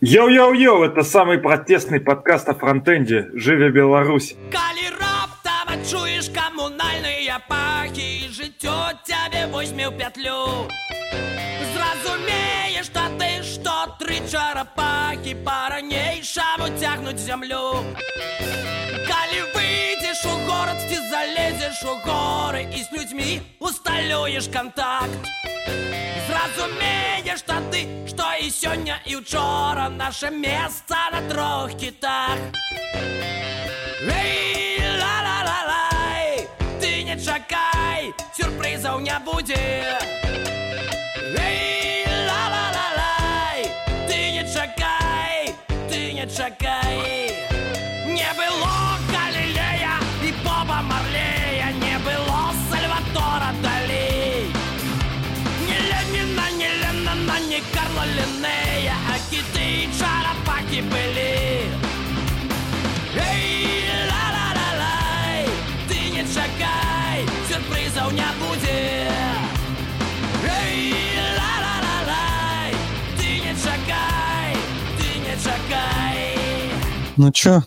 Йоу-йоу-йоу, это самый протестный подкаст о фронтенде. Живе Беларусь. Калі раптам чуеш камунальныя пахі жыццё цябе возьме ў пятлю Зразумееш та ты што тры чарапахі па-ранейшаму цягнуць зямлю Калі выйдзеш у горад ці залезеш у горы і з людзьмі усталюеш кантакт Зразумееш тады, што і сёння і учора наше месца на трох кітах Эй, ла-ла-ла-лай, ты не чакай, сюрпрызаў не будзе Эй, ты не чакай Не было Галілея і Боба Марлея, не было Сальватора Далі не Ленина, не Леннона, не Карла Линнея А киты и чарапаки были Эй, ла-ла-ла-лай Ты не чакай, сюрпризов не будет Ну чё,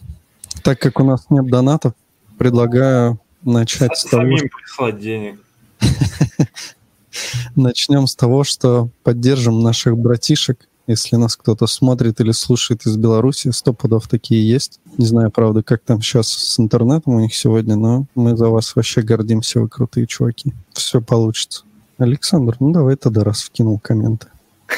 так как у нас нет донатов, предлагаю начать с того, Самим прислать денег. начнем с того, что поддержим наших братишек. Если нас кто-то смотрит или слушает из Беларуси, сто пудов такие есть. Не знаю, правда, как там сейчас с интернетом у них сегодня, но мы за вас вообще гордимся, вы крутые чуваки. Все получится. Александр, ну давай тогда раз вкинул комменты.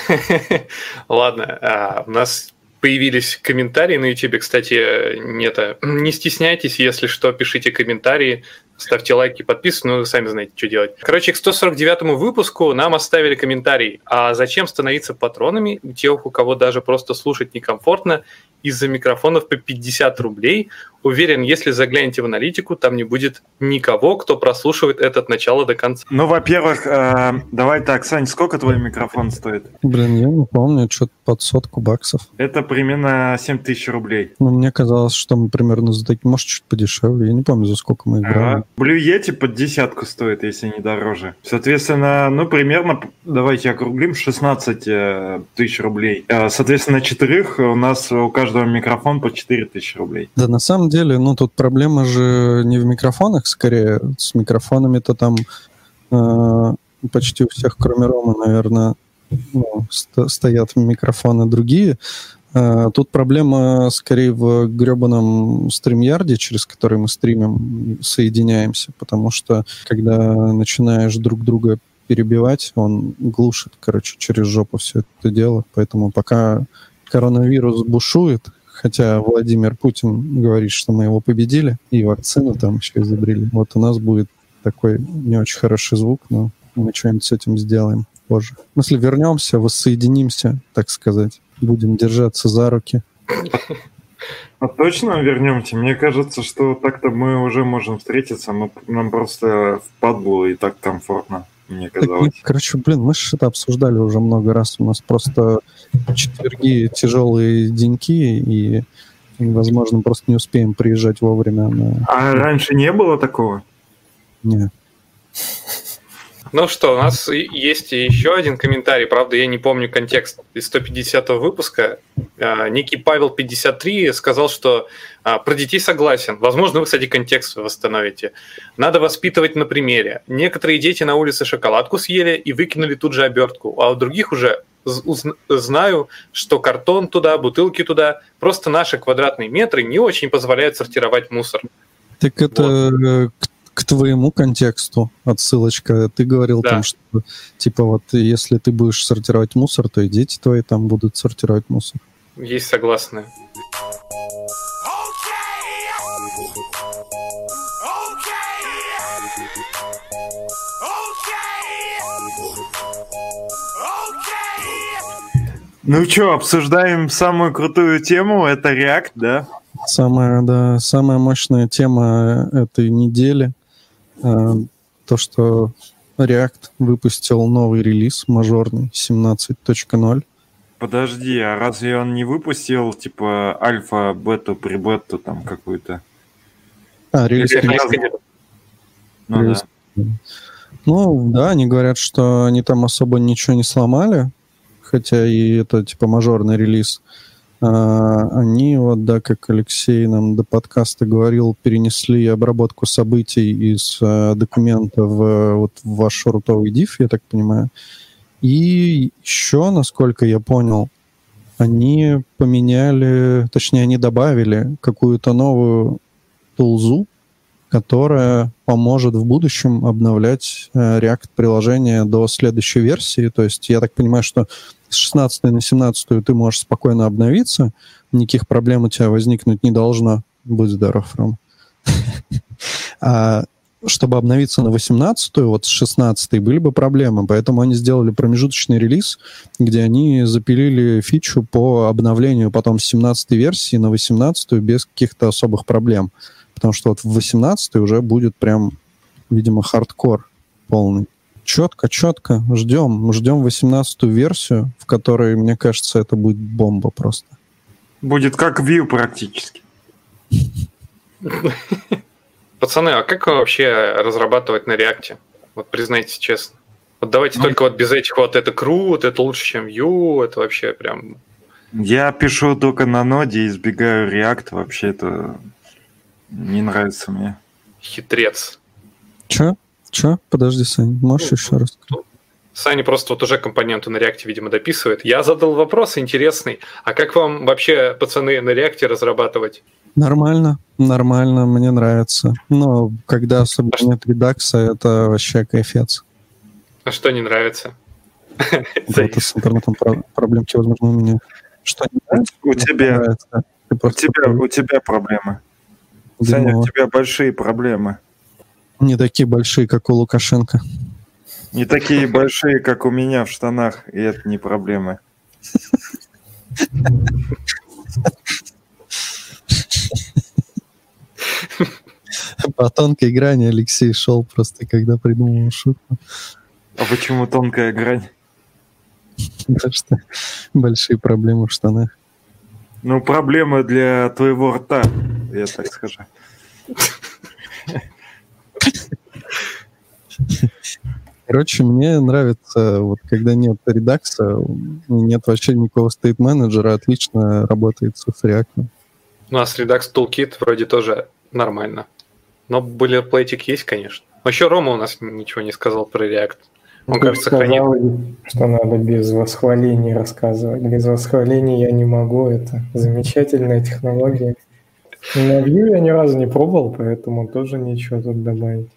Ладно, а, у нас появились комментарии на YouTube. Кстати, не, это, не стесняйтесь, если что, пишите комментарии, ставьте лайки, подписывайтесь, ну, вы сами знаете, что делать. Короче, к 149 выпуску нам оставили комментарий, а зачем становиться патронами у тех, у кого даже просто слушать некомфортно, из-за микрофонов по 50 рублей. Уверен, если заглянете в аналитику, там не будет никого, кто прослушивает это от начала до конца. Ну, во-первых, э, давай так, Сань, сколько твой микрофон стоит? Блин, я не помню, что-то под сотку баксов. Это примерно 7 тысяч рублей. Ну, мне казалось, что мы примерно за такие, может, чуть подешевле. Я не помню, за сколько мы играли. А, Blue Yeti под десятку стоит, если не дороже. Соответственно, ну, примерно, давайте округлим, 16 э, тысяч рублей. Э, Соответственно, четырех у нас у каждого микрофон по 4 тысячи рублей. Да, на самом деле, ну, тут проблема же не в микрофонах, скорее. С микрофонами-то там э, почти у всех, кроме Ромы, наверное, ну, ст- стоят микрофоны другие. Э, Тут проблема скорее в гребаном стримярде, через который мы стримим, соединяемся, потому что когда начинаешь друг друга перебивать, он глушит, короче, через жопу все это дело. Поэтому пока коронавирус бушует, хотя Владимир Путин говорит, что мы его победили, и вакцину там еще изобрели. Вот у нас будет такой не очень хороший звук, но мы что-нибудь с этим сделаем позже. В смысле, вернемся, воссоединимся, так сказать. Будем держаться за руки. А точно вернемте? Мне кажется, что так-то мы уже можем встретиться. Мы, нам просто в падлу и так комфортно, мне Так, казалось. короче, блин, мы же это обсуждали уже много раз. У нас просто четверги тяжелые деньки, и, возможно, просто не успеем приезжать вовремя на... А раньше не было такого? Не. Ну что, у нас есть еще один комментарий, правда, я не помню контекст из 150 выпуска. А, Некий Павел 53 сказал, что а, про детей согласен. Возможно, вы, кстати, контекст восстановите. Надо воспитывать на примере. Некоторые дети на улице шоколадку съели и выкинули тут же обертку, а у других уже знаю, что картон туда, бутылки туда. Просто наши квадратные метры не очень позволяют сортировать мусор. Так это э, к, твоему контексту отсылочка. Ты говорил Да. там, что типа вот если ты будешь сортировать мусор, то и дети твои там будут сортировать мусор. Есть согласные. Ну что, обсуждаем самую крутую тему, это React, да? Самая, да, самая мощная тема этой недели то, что React выпустил новый релиз мажорный 17.0. Подожди, а разве он не выпустил, типа, альфа, бету, прибету там какую-то? А, релиз, Релиз. Ну Релиз. да. Ну, да, они говорят, что они там особо ничего не сломали, хотя и это, типа, мажорный релиз. Они, вот, да, как Алексей нам до подкаста говорил, перенесли обработку событий из а, документа в, вот, в ваш рутовый div, я так понимаю. И еще, насколько я понял, они поменяли, точнее, они добавили какую-то новую тулзу, которая поможет в будущем обновлять э, React-приложение до следующей версии. То есть я так понимаю, что с 16 на 17 ты можешь спокойно обновиться, никаких проблем у тебя возникнуть не должно. Будь здоров, Ром. А чтобы обновиться на 18-ю, вот с 16 были бы проблемы, поэтому они сделали промежуточный релиз, где они запилили фичу по обновлению потом с 17 версии на 18 без каких-то особых проблем. Потому что вот в 18 уже будет прям, видимо, хардкор полный. Четко, четко. Ждем. Ждем 18 версию, в которой, мне кажется, это будет бомба просто. Будет как Vue практически. Пацаны, а как вообще разрабатывать на реакте? Вот признайтесь честно. Вот давайте ну, только вот без этих вот это круто, это лучше, чем Vue, это вообще прям... Я пишу только на ноде, избегаю React, вообще это не нравится мне. Хитрец. Чё? Чё? Подожди, Сань, можешь ну, еще раз? Ну, Саня просто вот уже компоненты на реакте, видимо, дописывает. Я задал вопрос интересный. А как вам вообще, пацаны, на реакте разрабатывать? Нормально, нормально, мне нравится. Но когда особенно а нет редакса, это вообще кайфец. А что не нравится? Это с интернетом проблемки, возможно, у меня. Что не нравится? У тебя, у тебя, у тебя проблемы. Саня, у тебя большие проблемы. Не такие большие, как у Лукашенко. Не такие большие, как у меня в штанах, и это не проблемы. По тонкой грани Алексей шел просто, когда придумал шутку. А почему тонкая грань? Потому что большие проблемы в штанах. Ну, проблемы для твоего рта, я так скажу. Короче, мне нравится, вот когда нет редакса, нет вообще никакого стейт-менеджера, отлично работает с React. У нас Redux Toolkit вроде тоже нормально. Но бойлерплейтик есть, конечно. Еще Рома у нас ничего не сказал про React. Он, Ты кажется, сказал, хранит... что надо без восхвалений рассказывать. Без восхвалений я не могу. Это замечательная технология. На Vue я ни разу не пробовал, поэтому тоже ничего тут добавить.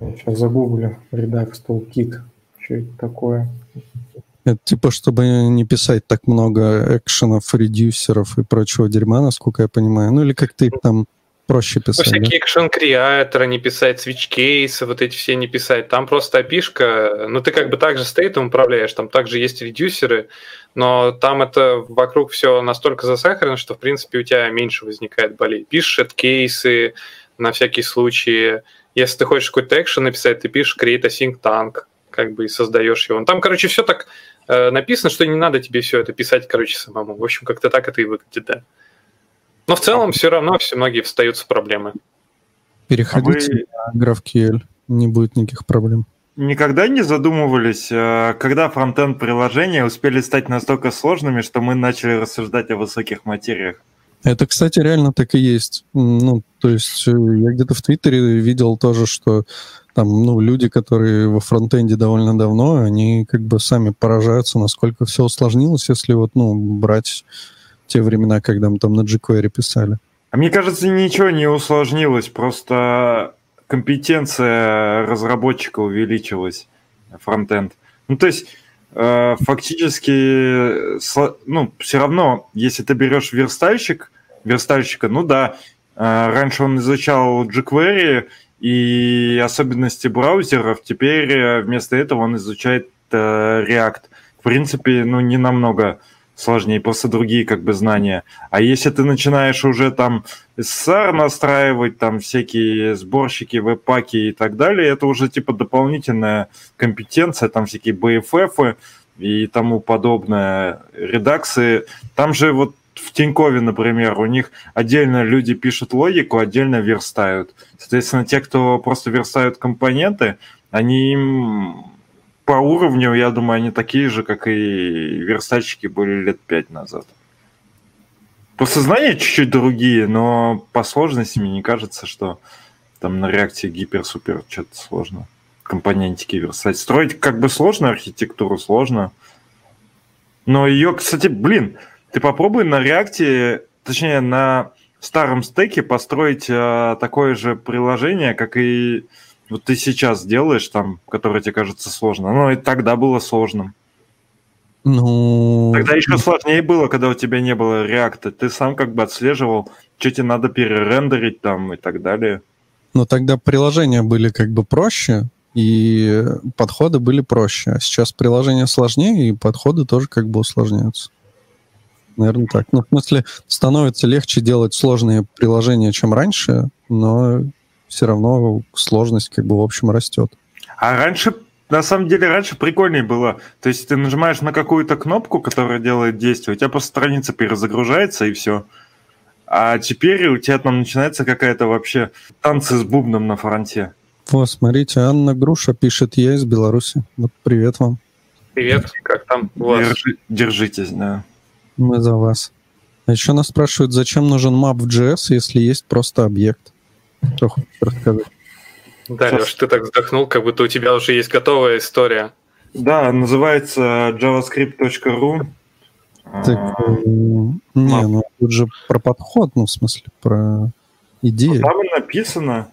Я сейчас загуглю Redux Toolkit. Что это такое? Это типа, чтобы не писать так много экшенов, редюсеров и прочего дерьма, насколько я понимаю. Ну или как ты там проще писать. Ну, всякие экшен креаторы не писать, switch кейсы, вот эти все не писать. Там просто опишка. Ну, ты как бы также стейтом управляешь, там также есть редюсеры, но там это вокруг все настолько засахарено, что, в принципе, у тебя меньше возникает болей. Пишешь кейсы на всякий случай. Если ты хочешь какой-то экшен написать, ты пишешь create async tank, как бы и создаешь его. Там, короче, все так э, написано, что не надо тебе все это писать, короче, самому. В общем, как-то так это и выглядит, да. Но в целом все равно все многие встаются проблемы. Переходите а вы... на GraphQL, не будет никаких проблем. Никогда не задумывались, э, когда фронтенд приложения успели стать настолько сложными, что мы начали рассуждать о высоких материях? Это, кстати, реально так и есть. Ну, то есть э, я где-то в Твиттере видел тоже, что там, ну, люди, которые во фронтенде довольно давно, они как бы сами поражаются, насколько все усложнилось, если вот, ну, брать те времена, когда мы там на jQuery писали. А мне кажется, ничего не усложнилось, просто компетенция разработчика увеличилась, фронтенд. Ну, то есть, э, фактически, ну, все равно, если ты берешь верстальщик, верстальщика, ну да, э, раньше он изучал jQuery и особенности браузеров, теперь э, вместо этого он изучает э, React. В принципе, ну, не намного сложнее, просто другие как бы знания. А если ты начинаешь уже там SR настраивать, там всякие сборщики, веб-паки и так далее, это уже типа дополнительная компетенция, там всякие BFF и тому подобное, редакции. Там же вот в Тинькове, например, у них отдельно люди пишут логику, отдельно верстают. Соответственно, те, кто просто верстают компоненты, они им по уровню, я думаю, они такие же, как и верстальщики были лет пять назад. Просто знания чуть-чуть другие, но по сложности мне не кажется, что там на реакции гипер-супер что-то сложно. Компонентики верстать. Строить как бы сложно, архитектуру сложно. Но ее, кстати, блин, ты попробуй на реакте, точнее, на старом стеке построить э, такое же приложение, как и вот ты сейчас делаешь там, которое тебе кажется сложно. Но и тогда было сложным. Ну... Тогда еще сложнее было, когда у тебя не было реакта. Ты сам как бы отслеживал, что тебе надо перерендерить там и так далее. Но тогда приложения были как бы проще, и подходы были проще. А сейчас приложения сложнее, и подходы тоже как бы усложняются. Наверное, так. Ну, в смысле, становится легче делать сложные приложения, чем раньше, но все равно сложность как бы в общем растет. А раньше на самом деле раньше прикольнее было. То есть ты нажимаешь на какую-то кнопку, которая делает действие, у тебя просто страница перезагружается и все. А теперь у тебя там начинается какая-то вообще танцы с бубном на фронте. О, смотрите, Анна Груша пишет, я из Беларуси. Вот привет вам. Привет, как там у вас? Держи- держитесь, да. Мы за вас. А еще нас спрашивают, зачем нужен map в JS, если есть просто объект? Что хочешь рассказать? Да, Сейчас. Леш, ты так вздохнул, как будто у тебя уже есть готовая история. Да, называется javascript.ru. Так, А, э, не, ну тут же про подход, ну, в смысле, про идею. Там и написано,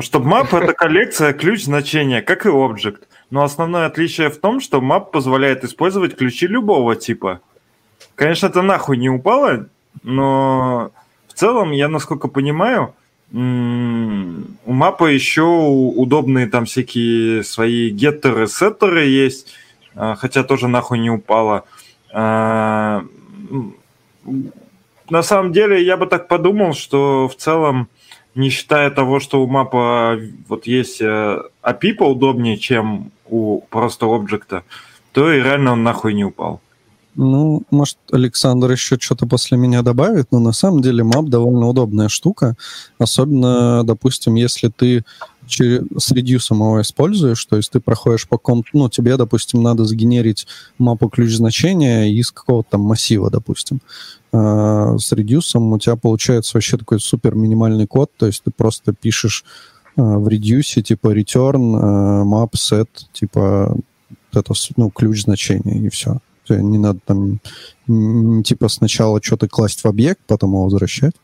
что map — это коллекция ключ значения, как и object. Но основное отличие в том, что map позволяет использовать ключи любого типа. Конечно, это нахуй не упало, но целом, я насколько понимаю, у мапа еще удобные там всякие свои геттеры, сеттеры есть, а, хотя тоже нахуй не упало. А, На самом деле, я бы так подумал, что в целом, не считая того, что у мапа вот есть э, API поудобнее, чем у просто объекта, то и реально он нахуй не упал. Ну, может, Александр еще что-то после меня добавит, но на самом деле map довольно удобная штука, особенно, допустим, если ты с редюсом его используешь, то есть ты проходишь по ком ну, тебе, допустим, надо сгенерить мапу ключ значения из какого-то там массива, допустим. А, с редюсом у тебя получается вообще такой супер минимальный код, то есть ты просто пишешь а, в редюсе, типа return, а, map, set, типа это, ну, ключ значения, и все. Не надо там, типа, сначала что-то класть в объект, потом его возвращать.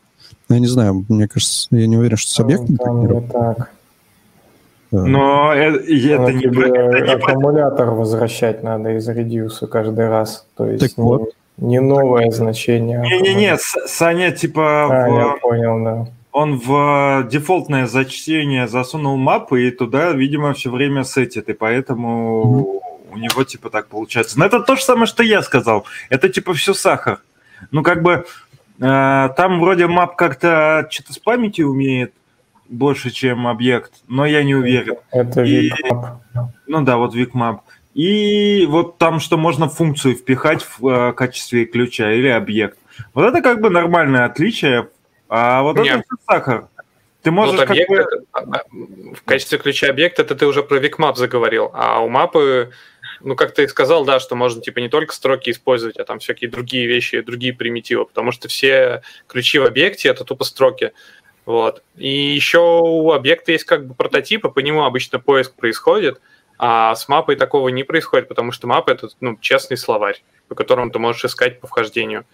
Ну, Я не знаю, мне кажется, я не уверен, что с объектом так Там не не так. Да. Но это, Ну, не, тебе про- это не аккумулятор возвращать надо из редюса каждый раз. То есть Так не, вот. не новое значение. а Не-не-не, Саня, типа, А, в- я понял, да. он в дефолтное зачтение засунул мапы, и туда, видимо, все время сетит, и поэтому у него, типа, так получается. Но это то же самое, что я сказал. Это, типа, все сахар. Ну, как бы, э, там вроде мап как-то что-то с памятью умеет больше, чем объект, но я не уверен. Это И-. Ну да, вот VicMap. И вот там, что можно функцию впихать в э, качестве ключа или объект. Вот это как бы нормальное отличие, а вот Не. это сахар. Ты Вот можешь как объект бы... это- а, а, в качестве ключа объект это ты уже про VicMap заговорил, а у мапы, ну, как ты сказал, да, что можно типа не только строки использовать, а там всякие другие вещи, другие примитивы, потому что все ключи в объекте это тупо строки. Вот. И еще у объекта есть как бы прототипы, по нему обычно поиск происходит, а с мапой такого не происходит, потому что мапа это ну, честный словарь, по которому ты можешь искать по вхождению.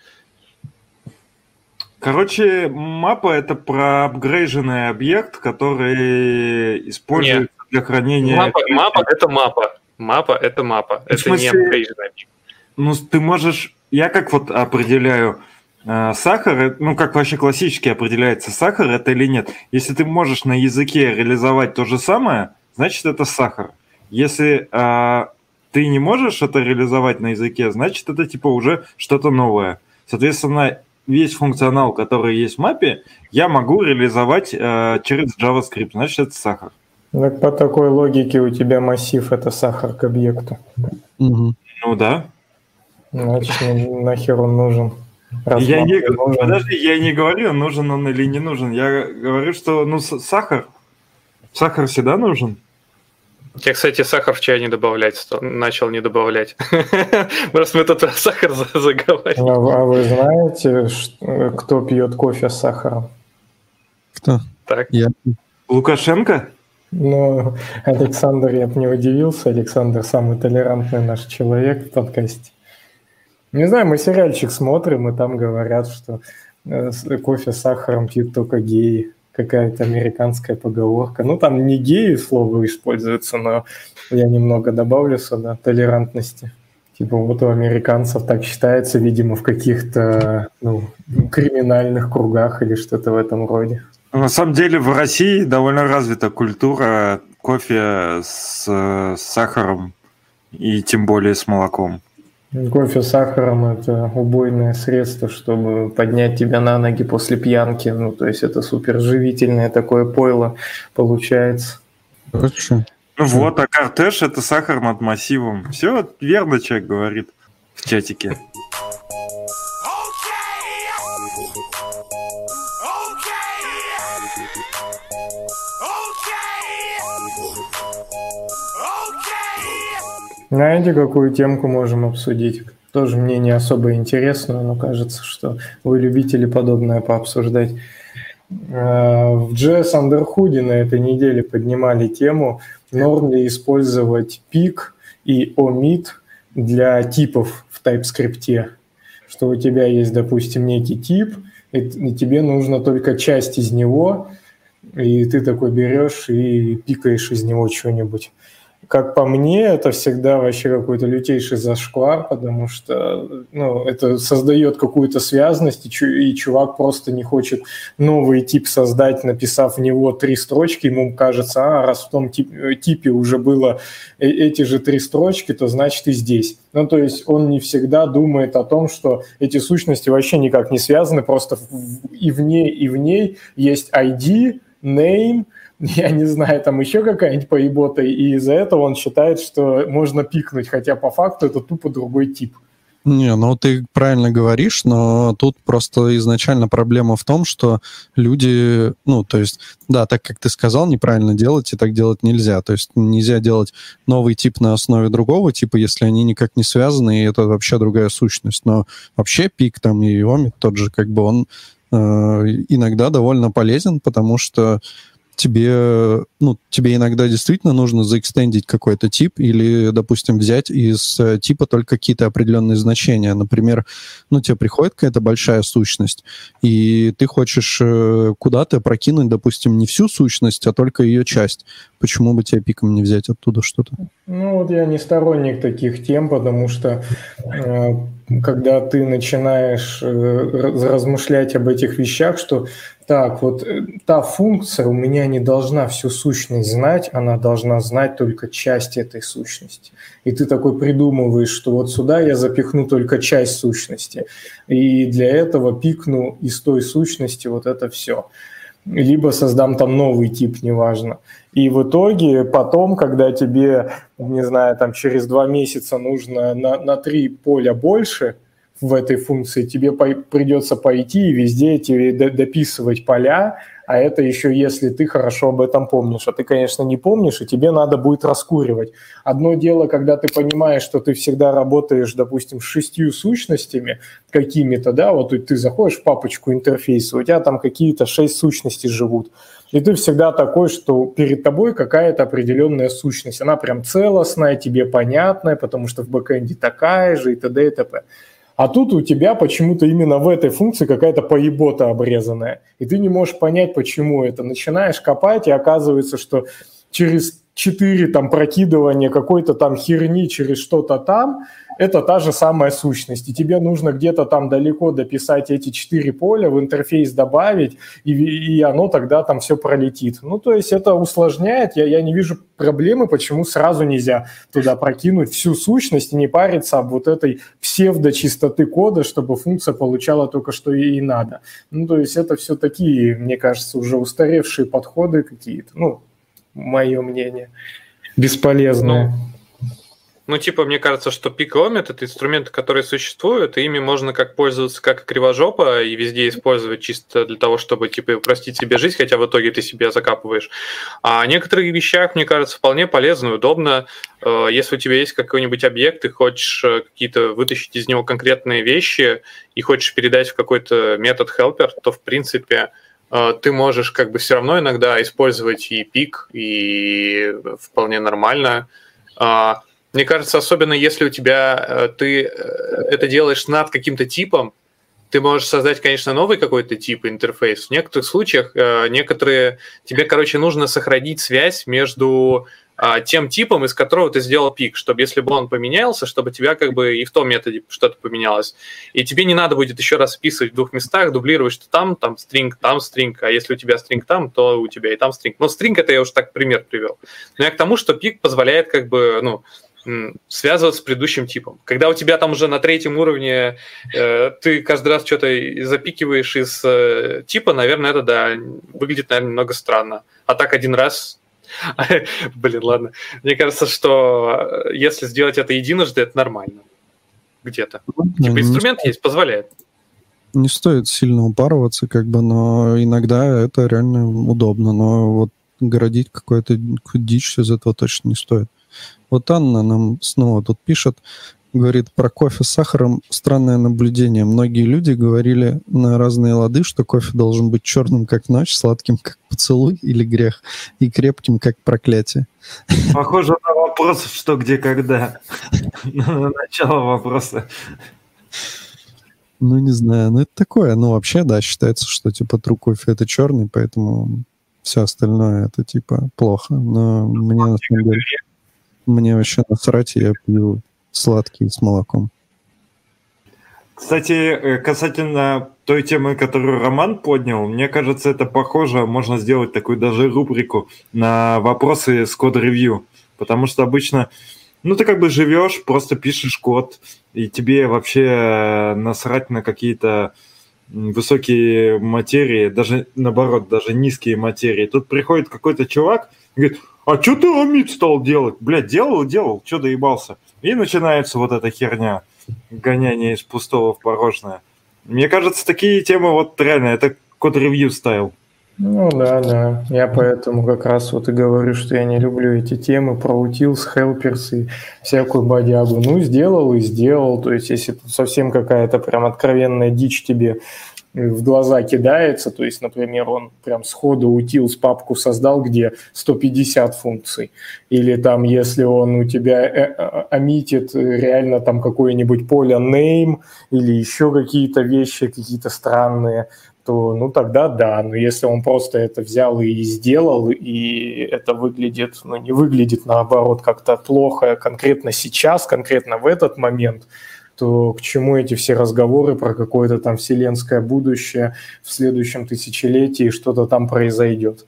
Короче, мапа — это проапгрейженный объект, который используется для хранения... Мапа, мапа это мапа. Мапа это мапа. В Это не смысле- апгрейденный объект. Ну, ты можешь... Я как вот определяю э, сахар, э, ну, как вообще классически определяется, сахар это или нет. Если ты можешь на языке реализовать то же самое, значит, это сахар. Если э, ты не можешь это реализовать на языке, значит, это типа уже что-то новое. Соответственно, весь функционал, который есть в мапе, я могу реализовать э, через JavaScript, значит, это сахар. Так по такой логике у тебя массив это сахар к объекту. Мгм. Ну да. Значит, ну, нахер он нужен. Раз Я не, нужен. подожди, я не говорю, нужен он или не нужен. Я говорю, что ну, сахар. Сахар всегда нужен. Я, кстати, сахар в чай не добавлять, начал не добавлять. Просто мы тут про сахар заговорили. А, а вы знаете, кто пьет кофе с сахаром? Кто? Так. Я. Лукашенко? Ну, Александр, я бы не удивился. Александр самый толерантный наш человек в подкасте. Не знаю, мы сериальчик смотрим, и там говорят, что э, кофе с сахаром пьют только геи. Какая-то американская поговорка. Ну, там не геи слово используется, но я немного добавлю сюда толерантности. Типа вот у американцев так считается, видимо, в каких-то ну, криминальных кругах или что-то в этом роде. На самом деле в России довольно развита культура кофе с, с сахаром и тем более с молоком. Кофе с сахаром – это убойное средство, чтобы поднять тебя на ноги после пьянки. Ну, то есть это супер живительное такое пойло получается. Хорошо. Ну вот, а кортеж – это сахар над массивом. Все верно человек говорит в чатике. Знаете, какую темку можем обсудить? Тоже мне не особо интересно, но кажется, что вы любители подобное пообсуждать. Э, в JS Underhood на этой неделе поднимали тему, норм ли использовать пик и omit для типов в TypeScript. Что у тебя есть, допустим, некий тип, и тебе нужно только часть из него, и ты такой берешь и пикаешь из него что-нибудь как по мне, это всегда вообще какой-то лютейший зашквар, потому что ну, это создает какую-то связность, и, чувак просто не хочет новый тип создать, написав в него три строчки, ему кажется, а раз в том тип, типе уже было э, эти же три строчки, то значит и здесь. Ну, то есть он не всегда думает о том, что эти сущности вообще никак не связаны, просто и в ней, и в ней есть ID, name – я не знаю, там еще какая-нибудь поебота, и из-за этого он считает, что можно пикнуть, хотя по факту это тупо другой тип. Не, ну ты правильно говоришь, но тут просто изначально проблема в том, что люди, ну, то есть, да, так как ты сказал, неправильно делать, и так делать нельзя. То есть нельзя делать новый тип на основе другого типа, если они никак не связаны, и это вообще другая сущность. Но вообще пик там и омит тот же, как бы он э, иногда довольно полезен, потому что тебе, ну, тебе иногда действительно нужно заэкстендить какой-то тип или, допустим, взять из э, типа только какие-то определенные значения. Например, ну, тебе приходит какая-то большая сущность, и ты хочешь э, куда-то прокинуть, допустим, не всю сущность, а только ее часть. Почему бы тебе пиком не взять оттуда что-то? Ну, вот я не сторонник таких тем, потому что э, когда ты начинаешь размышлять об этих вещах, что так, вот э, та функция у меня не должна всю сущность знать, она должна знать только часть этой сущности. И ты такой придумываешь, что вот сюда я запихну только часть сущности, и для этого пикну из той сущности вот это все. Либо создам там новый тип, неважно. И в итоге потом, когда тебе, не знаю, там через два месяца нужно на, на три поля больше – в этой функции, тебе по придется пойти и везде тебе дописывать поля, а это еще если ты хорошо об этом помнишь. А ты, конечно, не помнишь, и тебе надо будет раскуривать. Одно дело, когда ты понимаешь, что ты всегда работаешь, допустим, с шестью сущностями какими-то, да, вот ты заходишь в папочку интерфейса, у тебя там какие-то шесть сущностей живут, и ты всегда такой, что перед тобой какая-то определенная сущность. Она прям целостная, тебе понятная, потому что в бэкэнде такая же и т.д. и т.п. А тут у тебя почему-то именно в этой функции какая-то поебота обрезанная. И ты не можешь понять, почему это. Начинаешь копать, и оказывается, что через четыре там прокидывания какой-то там херни через что-то там, это та же самая сущность. И тебе нужно где-то там далеко дописать эти четыре поля, в интерфейс добавить, и, и оно тогда там все пролетит. Ну, то есть это усложняет. Я, я не вижу проблемы, почему сразу нельзя туда прокинуть всю сущность и не париться об вот этой псевдочистоты кода, чтобы функция получала только что ей надо. Ну, то есть это все такие, мне кажется, уже устаревшие подходы какие-то. Ну, мое мнение. Бесполезное. Ну, Ну, типа, мне кажется, что пикомет это инструменты, которые существуют, и ими можно как пользоваться, как кривожопа, и везде использовать чисто для того, чтобы, типа, упростить себе жизнь, хотя в итоге ты себе закапываешь. А некоторых вещах, мне кажется, вполне полезно и удобно. Э, если у тебя есть какой-нибудь объект, и хочешь э, какие-то вытащить из него конкретные вещи, и хочешь передать в какой-то метод helper, то, в принципе, э, ты можешь как бы все равно иногда использовать и пик, и вполне нормально. А, мне кажется, особенно если у тебя э, ты э, это делаешь над каким-то типом, ты можешь создать, конечно, новый какой-то тип интерфейс. В некоторых случаях э, некоторые тебе, короче, нужно сохранить связь между а, тем типом, из которого ты сделал пик, чтобы если бы он поменялся, чтобы тебя как бы и в том методе что-то поменялось. И тебе не надо будет еще раз вписывать в двух местах, дублировать, что там, там стринг, там стринг, а если у тебя стринг там, то у тебя и там стринг. Но стринг это я уже так пример привел. Но я к тому, что пик позволяет как бы, ну, связываться с предыдущим типом. Когда у тебя там уже на третьем уровне э, ты каждый раз что-то запикиваешь из э, типа, наверное, это, да, выглядит, наверное, немного странно. А так один раз... Блин, ладно. Мне кажется, что э, если сделать это единожды, это нормально. Где-то. Ну, типа инструмент есть, позволяет. Не стоит сильно упарываться, как бы, но иногда это реально удобно. Но вот городить какую-то дичь из этого точно не стоит. Вот Анна нам снова тут пишет, говорит про кофе с сахаром. Странное наблюдение. Многие люди говорили на разные лады, что кофе должен быть черным, как ночь, сладким, как поцелуй или грех, и крепким, как проклятие. Похоже на вопрос, что, где, когда. На начало вопроса. Ну, не знаю. Ну, это такое. Ну, вообще, да, считается, что, типа, тру кофе — это черный, поэтому все остальное — это, типа, плохо. Но мне, на самом деле... Мне вообще насрать, я пью сладкий с молоком. Кстати, э, касательно той темы, которую Роман поднял, мне кажется, это похоже, можно сделать такую даже рубрику на вопросы с код-ревью. Потому что обычно, ну, ты как бы живешь, просто пишешь код, и тебе вообще насрать на какие-то высокие материи, даже наоборот, даже низкие материи. Тут приходит какой-то чувак и говорит, а что ты амид стал делать? Блядь, делал, делал, что доебался? И начинается вот эта херня, гоняние из пустого в порожное. Мне кажется, такие темы вот реально, это код-ревью стайл. Ну да, да. Я поэтому как раз вот и говорю, что я не люблю эти темы про утилс, helpers и всякую бодягу. Ну, сделал и сделал. То есть, если совсем какая-то прям откровенная дичь тебе в глаза кидается, то есть, например, он прям сходу утил с папку создал, где 150 функций, или там, если он у тебя э, э, оmitит реально там какое-нибудь поле name, или еще какие-то вещи, какие-то странные, то, ну, тогда да, но если он просто это взял и сделал, и это выглядит, ну, не выглядит, наоборот, как-то плохо конкретно сейчас, конкретно в этот момент – то к чему эти все разговоры про какое-то там вселенское будущее в следующем тысячелетии, что-то там произойдет.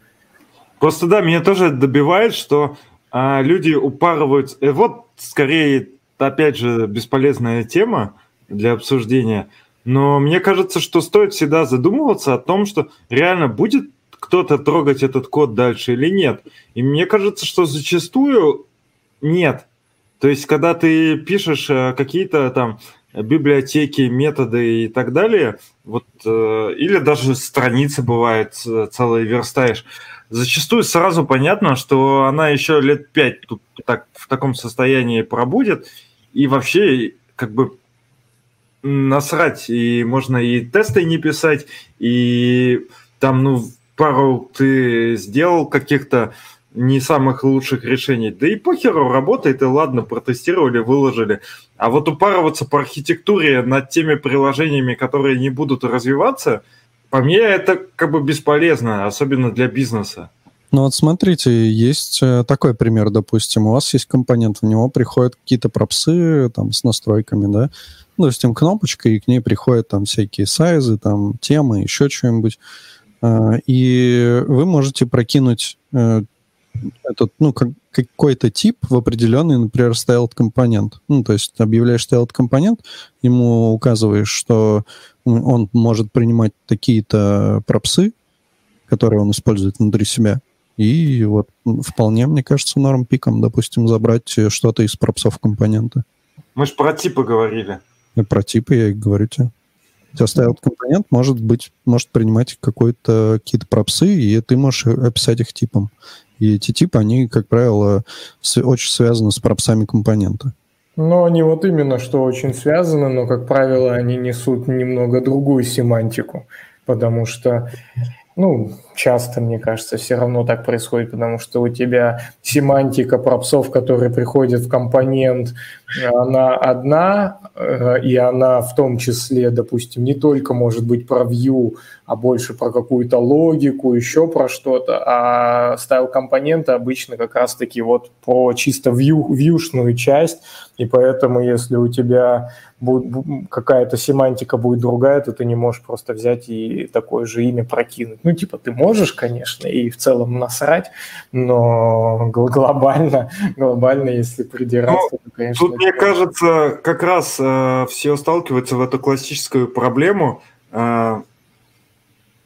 Просто да, меня тоже добивает, что а, люди упарываются. И вот скорее, опять же, бесполезная тема для обсуждения. Но мне кажется, что стоит всегда задумываться о том, что реально будет кто-то трогать этот код дальше или нет. И мне кажется, что зачастую нет. То есть, когда ты пишешь э, какие-то там библиотеки, методы и так далее, вот, э, или даже страницы бывает целые верстаешь, зачастую сразу понятно, что она еще лет пять тут так, в таком состоянии пробудет, и вообще как бы насрать, и можно и тесты не писать, и там, ну, пару ты сделал каких-то не самых лучших решений. Да и похеру работает, и ладно, протестировали, выложили. А вот упарываться по архитектуре над теми приложениями, которые не будут развиваться, по мне это как бы бесполезно, особенно для бизнеса. Ну вот смотрите, есть э, такой пример, допустим, у вас есть компонент, в него приходят какие-то пропсы там с настройками, да, ну, допустим, кнопочка, и к ней приходят там всякие сайзы, там темы, еще что-нибудь. А, и вы можете прокинуть э, этот, ну, как, какой-то тип в определенный, например, styled компонент. Ну, то есть объявляешь styled компонент, ему указываешь, что он может принимать такие-то пропсы, которые он использует внутри себя, И вот вполне, мне кажется, норм пиком, допустим, забрать что-то из пропсов компонента. Мы же про типы говорили. И про типы я и говорю тебе. У тебя стоял компонент, может быть, может принимать какой-то какие-то пропсы, и ты можешь описать их типом. И эти типы, они, как правило, очень связаны с пропсами компонента. Ну, они вот именно что очень связаны, но, как правило, они несут немного другую семантику, потому что ну, часто, мне кажется, все равно так происходит, потому что у тебя семантика пропсов, которые приходят в компонент, она одна, э, и она в том числе, допустим, не только может быть про view, а больше про какую-то логику, еще про что-то, а стайл компонента обычно как раз-таки вот про чисто view, вьюшную часть, и поэтому если у тебя будет, какая-то семантика будет другая, то ты не можешь просто взять и такое же имя прокинуть. Ну, типа, ты можешь, конечно, и в целом насрать, но глобально, глобально, если придираться, ну, то, конечно... Тут, мне кажется, как раз э, все сталкиваются в эту классическую проблему э,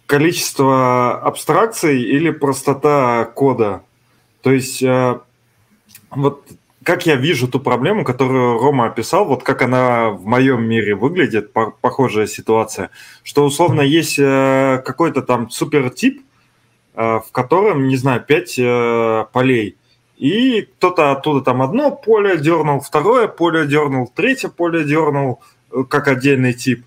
количество абстракций или простота кода. То есть э, вот как я вижу ту проблему, которую Рома описал, вот как она в моем мире выглядит, похожая ситуация, что условно есть э, какой-то там супертип, э, в котором, не знаю, пять э, полей, и кто-то оттуда там одно поле дернул, второе поле дернул, третье поле дернул, как отдельный тип.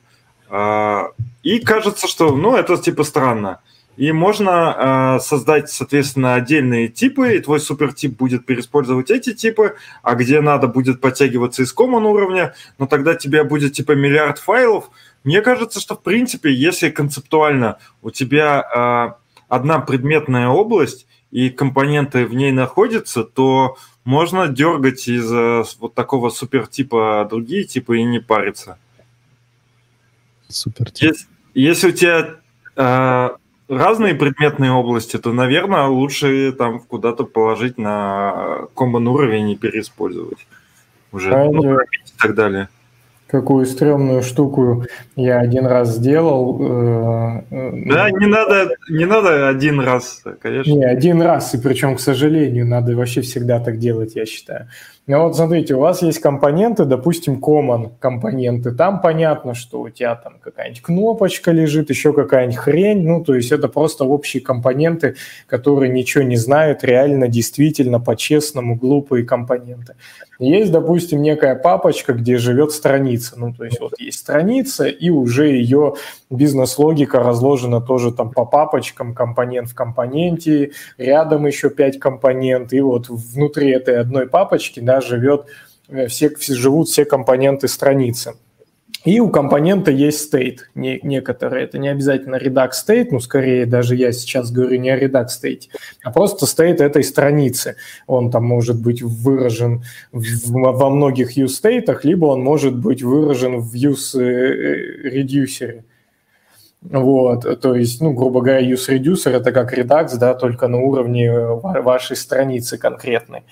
И кажется, что, ну, это типа странно. И можно э, создать, соответственно, отдельные типы, и твой супертип будет переиспользовать эти типы, а где надо будет подтягиваться из common уровня, но тогда тебе будет типа миллиард файлов. Мне кажется, что в принципе, если концептуально у тебя э, одна предметная область и компоненты в ней находятся, то можно дергать из э, вот такого супертипа другие типы и не париться. Супертип. Если, если у тебя э, разные предметные области, то, наверное, лучше там куда-то положить на common уровень и переиспользовать уже а ну, и так далее. Какую стрёмную штуку я один раз сделал. Э, э, да, не надо, не надо один раз, конечно. Не, один раз, и причем, к сожалению, надо вообще всегда так делать, я считаю. Ну вот смотрите, у вас есть компоненты, допустим, common компоненты. Там понятно, что у тебя там какая-нибудь кнопочка лежит, еще какая-нибудь хрень. Ну, то есть это просто общие компоненты, которые ничего не знают, реально, действительно, по-честному, глупые компоненты. Есть, допустим, некая папочка, где живет страница. Ну, то есть вот есть страница, и уже ее бизнес-логика разложена тоже там по папочкам, компонент в компоненте, рядом еще пять компонент, и вот внутри этой одной папочки, да, живет, э, все, живут все компоненты страницы. И у компонента есть state не, некоторые. Это не обязательно Redux state, ну, скорее даже я сейчас говорю не о Redux state, а просто state этой страницы. Он там может быть выражен в, во многих use state, либо он может быть выражен в use э, reducer. Вот, то есть, ну, грубо говоря, use reducer это как Redux, да, только на уровне вашей страницы конкретной.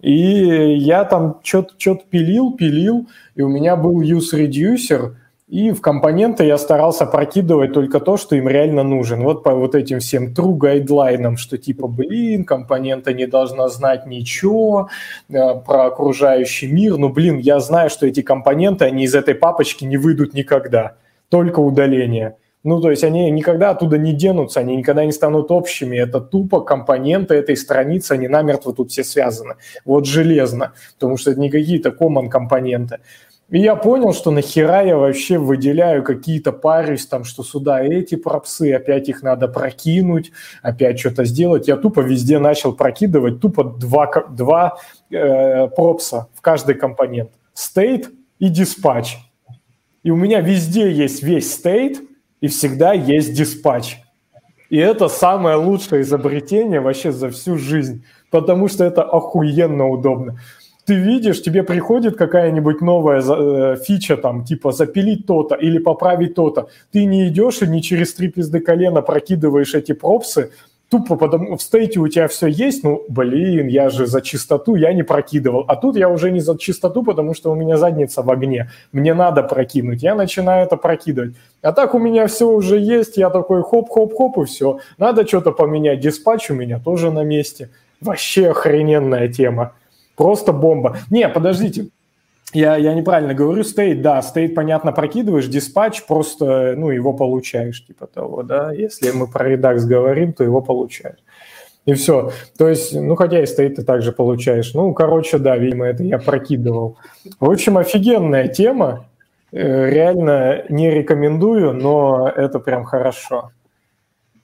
И я там что-то пилил, пилил, и у меня был use reducer, и в компоненты я старался прокидывать только то, что им реально нужен. Вот по вот этим всем true гайдлайнам, что типа, блин, компонента не должна знать ничего э, про окружающий мир. Ну, блин, я знаю, что эти компоненты, они из этой папочки не выйдут никогда. Только удаление. Ну, то есть они никогда оттуда не денутся, они никогда не станут общими. Это тупо компоненты этой страницы, они намертво тут все связаны. Вот железно, потому что это не какие-то common компоненты. И я понял, что нахера я вообще выделяю какие-то парюсь, там, что сюда эти пропсы, опять их надо прокинуть, опять что-то сделать. Я тупо везде начал прокидывать, тупо два, два э, пропса в каждый компонент. State и dispatch. И у меня везде есть весь state – и всегда есть диспатч. И это самое лучшее изобретение вообще за всю жизнь, потому что это охуенно удобно. Ты видишь, тебе приходит какая-нибудь новая э, фича, там, типа запилить то-то или поправить то-то. Ты не идешь и не через три пизды колена прокидываешь эти пропсы, тупо потому, в стейте у тебя все есть, ну, блин, я же за чистоту, я не прокидывал. А тут я уже не за чистоту, потому что у меня задница в огне. Мне надо прокинуть. Я начинаю это прокидывать. А так у меня все уже есть, я такой хоп-хоп-хоп и все. Надо что-то поменять. Диспатч у меня тоже на месте. Вообще охрененная тема. Просто бомба. Не, подождите, я, я неправильно говорю, стейт, да, стейт, понятно, прокидываешь, диспатч, просто, ну, его получаешь, типа того, да, если мы про редакс говорим, то его получаешь. И все. То есть, ну, хотя и стейт ты также получаешь. Ну, короче, да, видимо, это я прокидывал. В общем, офигенная тема. Э, реально не рекомендую, но это прям хорошо.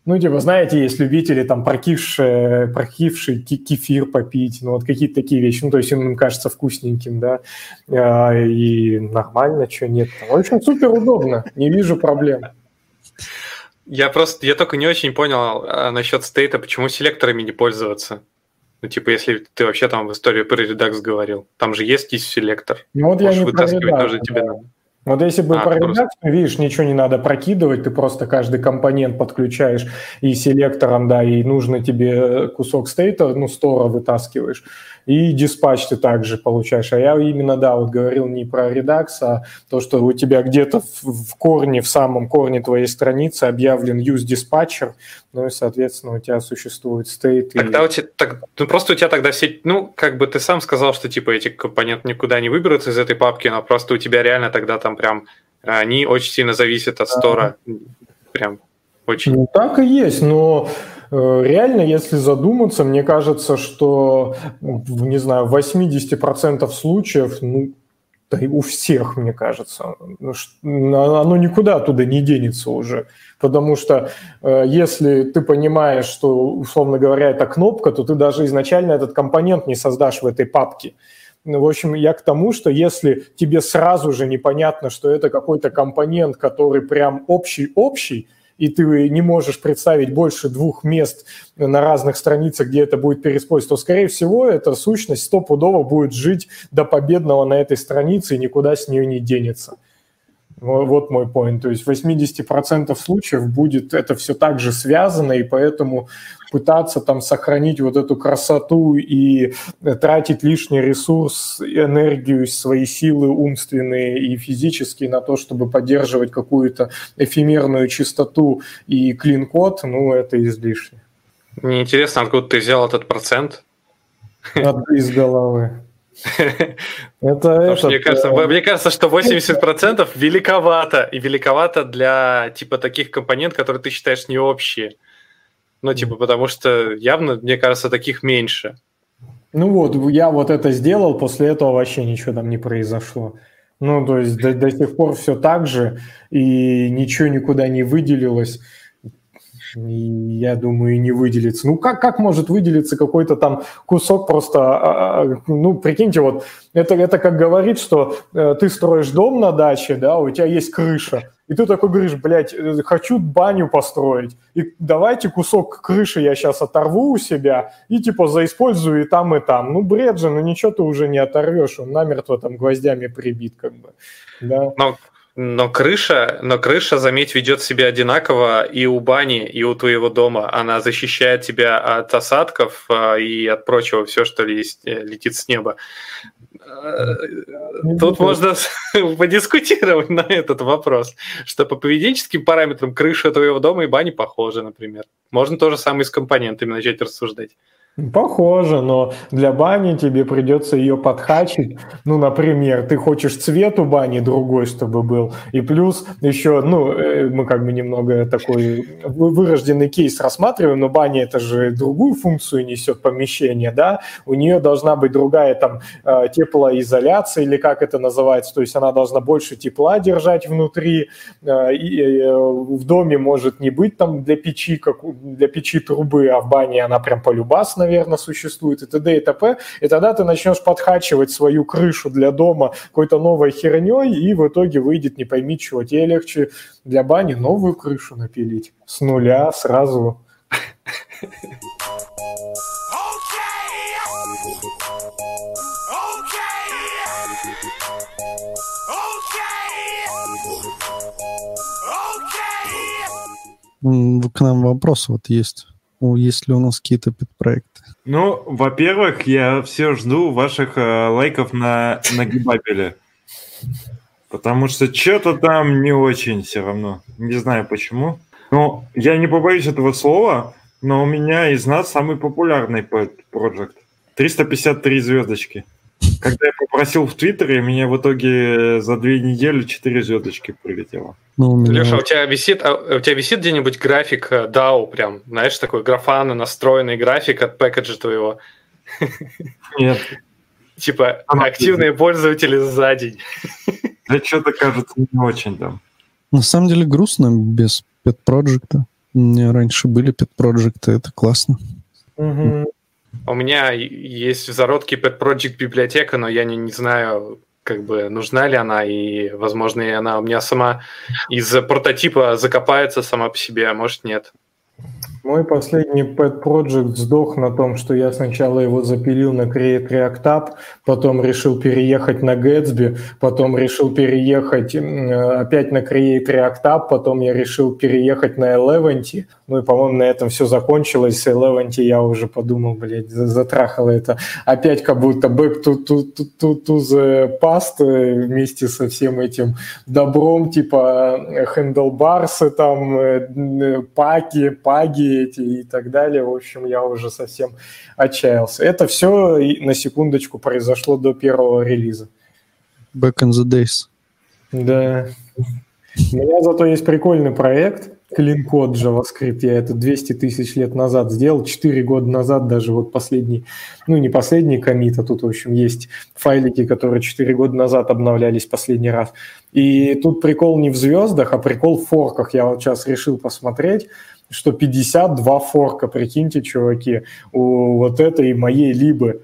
Ну, типа, знаете, есть любители там прокисший, прокисший кефир попить, ну, вот какие-то такие вещи. Ну, то есть им кажется вкусненьким, да, а, и нормально, что нет. В общем, супер удобно, не вижу проблем. Я просто, я только не очень понял а, насчет стейта, почему селекторами не пользоваться. Ну, типа, если ты вообще там в истории про Redux говорил, там же есть есть селектор. Ну, вот Можешь я не вытаскивать про тоже да. тебе надо. Вот если бы а, по редакцию, видишь, ничего не надо прокидывать, ты просто каждый компонент подключаешь и селектором, да, и нужно тебе кусок стейта, ну, стора вытаскиваешь и диспатч ты также получаешь. А я именно, да, вот говорил не про Redux, а то, что у тебя где-то в, в корне, в самом корне твоей страницы объявлен use dispatcher, ну и, соответственно, у тебя существует state. Тогда и... у тебя, так, ну просто у тебя тогда все, ну, как бы ты сам сказал, что типа эти компоненты никуда не выберутся из этой папки, но просто у тебя реально тогда там прям они очень сильно зависят от стора. А-а-а. Прям очень. Ну, так и есть, но Э, реально, если задуматься, мне кажется, что, не знаю, в 80% случаев, ну, да и у всех, мне кажется, ну, оно никуда оттуда не денется уже. Потому что э, если ты понимаешь, что, условно говоря, это кнопка, то ты даже изначально этот компонент не создашь в этой папке. Ну, в общем, я к тому, что если тебе сразу же непонятно, что это какой-то компонент, который прям общий-общий, и ты не можешь представить больше двух мест на разных страницах, где это будет переиспользовать, то, скорее всего, эта сущность стопудово будет жить до победного на этой странице и никуда с нее не денется. Вот мой point. То есть в 80% случаев будет это все так же связано, и поэтому пытаться там сохранить вот эту красоту и тратить лишний ресурс, энергию, свои силы умственные и физические на то, чтобы поддерживать какую-то эфемерную чистоту и клин-код, ну, это излишне. Мне интересно, откуда ты взял этот процент? Из головы. Это, это, мне, кажется, э, мне кажется, что 80% великовато. И великовато для типа таких компонентов, которые ты считаешь не общие. Ну, типа, потому что явно, мне кажется, таких меньше. Ну вот, я вот это сделал, после этого вообще ничего там не произошло. Ну, то есть до, до сих пор все так же, и ничего никуда не выделилось и, я думаю, не выделится. Ну, как, как может выделиться какой-то там кусок просто, а, а, ну, прикиньте, вот, это, это как говорит, что э, ты строишь дом на даче, да, у тебя есть крыша, и ты такой говоришь, блядь, э, хочу баню построить, и давайте кусок крыши я сейчас оторву у себя и типа заиспользую и там, и там. Ну, бред же, ну ничего ты уже не оторвешь, он намертво там гвоздями прибит как бы. Да. Но но крыша, но крыша, заметь, ведет себя одинаково и у бани, и у твоего дома. Она защищает тебя от осадков а, и от прочего, все, что э, летит с неба. Э, тут можно подискутировать на этот вопрос, что по поведенческим параметрам крыша твоего дома и бани похожи, например. Можно то же самое с компонентами начать рассуждать. Похоже, но для бани тебе придется ее подхачить. Ну, например, ты хочешь цвет у бани другой, чтобы был. И плюс еще, ну, э, мы как бы немного такой вырожденный кейс рассматриваем, но баня это же другую функцию несет помещение, да? У нее должна быть другая там э, теплоизоляция или как это называется, то есть она должна больше тепла держать внутри. Э, и в доме может не быть там для печи, как для печи трубы, а в бане она прям полюбасная наверное, существует, и т.д. и т.п. И тогда ты начнешь подхачивать свою крышу для дома какой-то новой херней, и в итоге выйдет не пойми чего. Тебе легче для бани новую крышу напилить с нуля сразу. К нам вопрос вот есть. Есть ли у нас какие-то пет-проекты. Ну, во-первых, я все жду ваших э, лайков на, на Гибабеле. Потому что что-то там не очень все равно. Не знаю почему. Ну, я не побоюсь этого слова, но у меня из нас самый популярный проект. 353 звездочки. Когда я попросил в Твиттере, мне в итоге за две недели 4 звездочки прилетело. Ну, у меня... Леша, у тебя висит, а, у тебя висит где-нибудь график э, DAO, прям, знаешь, такой графана, настроенный график от пэкэджа твоего? Нет. Типа активные пользователи за день. Да что-то кажется не очень там. На самом деле грустно без pet проекта. У меня раньше были pet проекты, это классно. Угу. У меня есть в зародке pet project библиотека, но я не, не знаю, как бы нужна ли она, и, возможно, она у меня сама из прототипа закопается сама по себе, а может нет. Мой последний pet project сдох на том, что я сначала его запилил на Create React App, потом решил переехать на Gatsby, потом решил переехать опять на Create React App, потом я решил переехать на Eleventy. Ну и, по-моему, на этом все закончилось. С Eleventy я уже подумал, блядь, затрахало это. Опять как будто back to, to, to, to, the past э, вместе со всем этим добром, типа там, э, паки, паги, эти и так далее. В общем, я уже совсем отчаялся. Это все, на секундочку, произошло до первого релиза. Back in the days. Да. У меня зато есть прикольный проект, Clean Code JavaScript. Я это 200 тысяч лет назад сделал, 4 года назад даже вот последний, ну не последний комит, а тут, в общем, есть файлики, которые 4 года назад обновлялись последний раз. И тут прикол не в звездах, а прикол в форках. Я вот сейчас решил посмотреть что 52 форка, прикиньте, чуваки, у вот этой моей либо.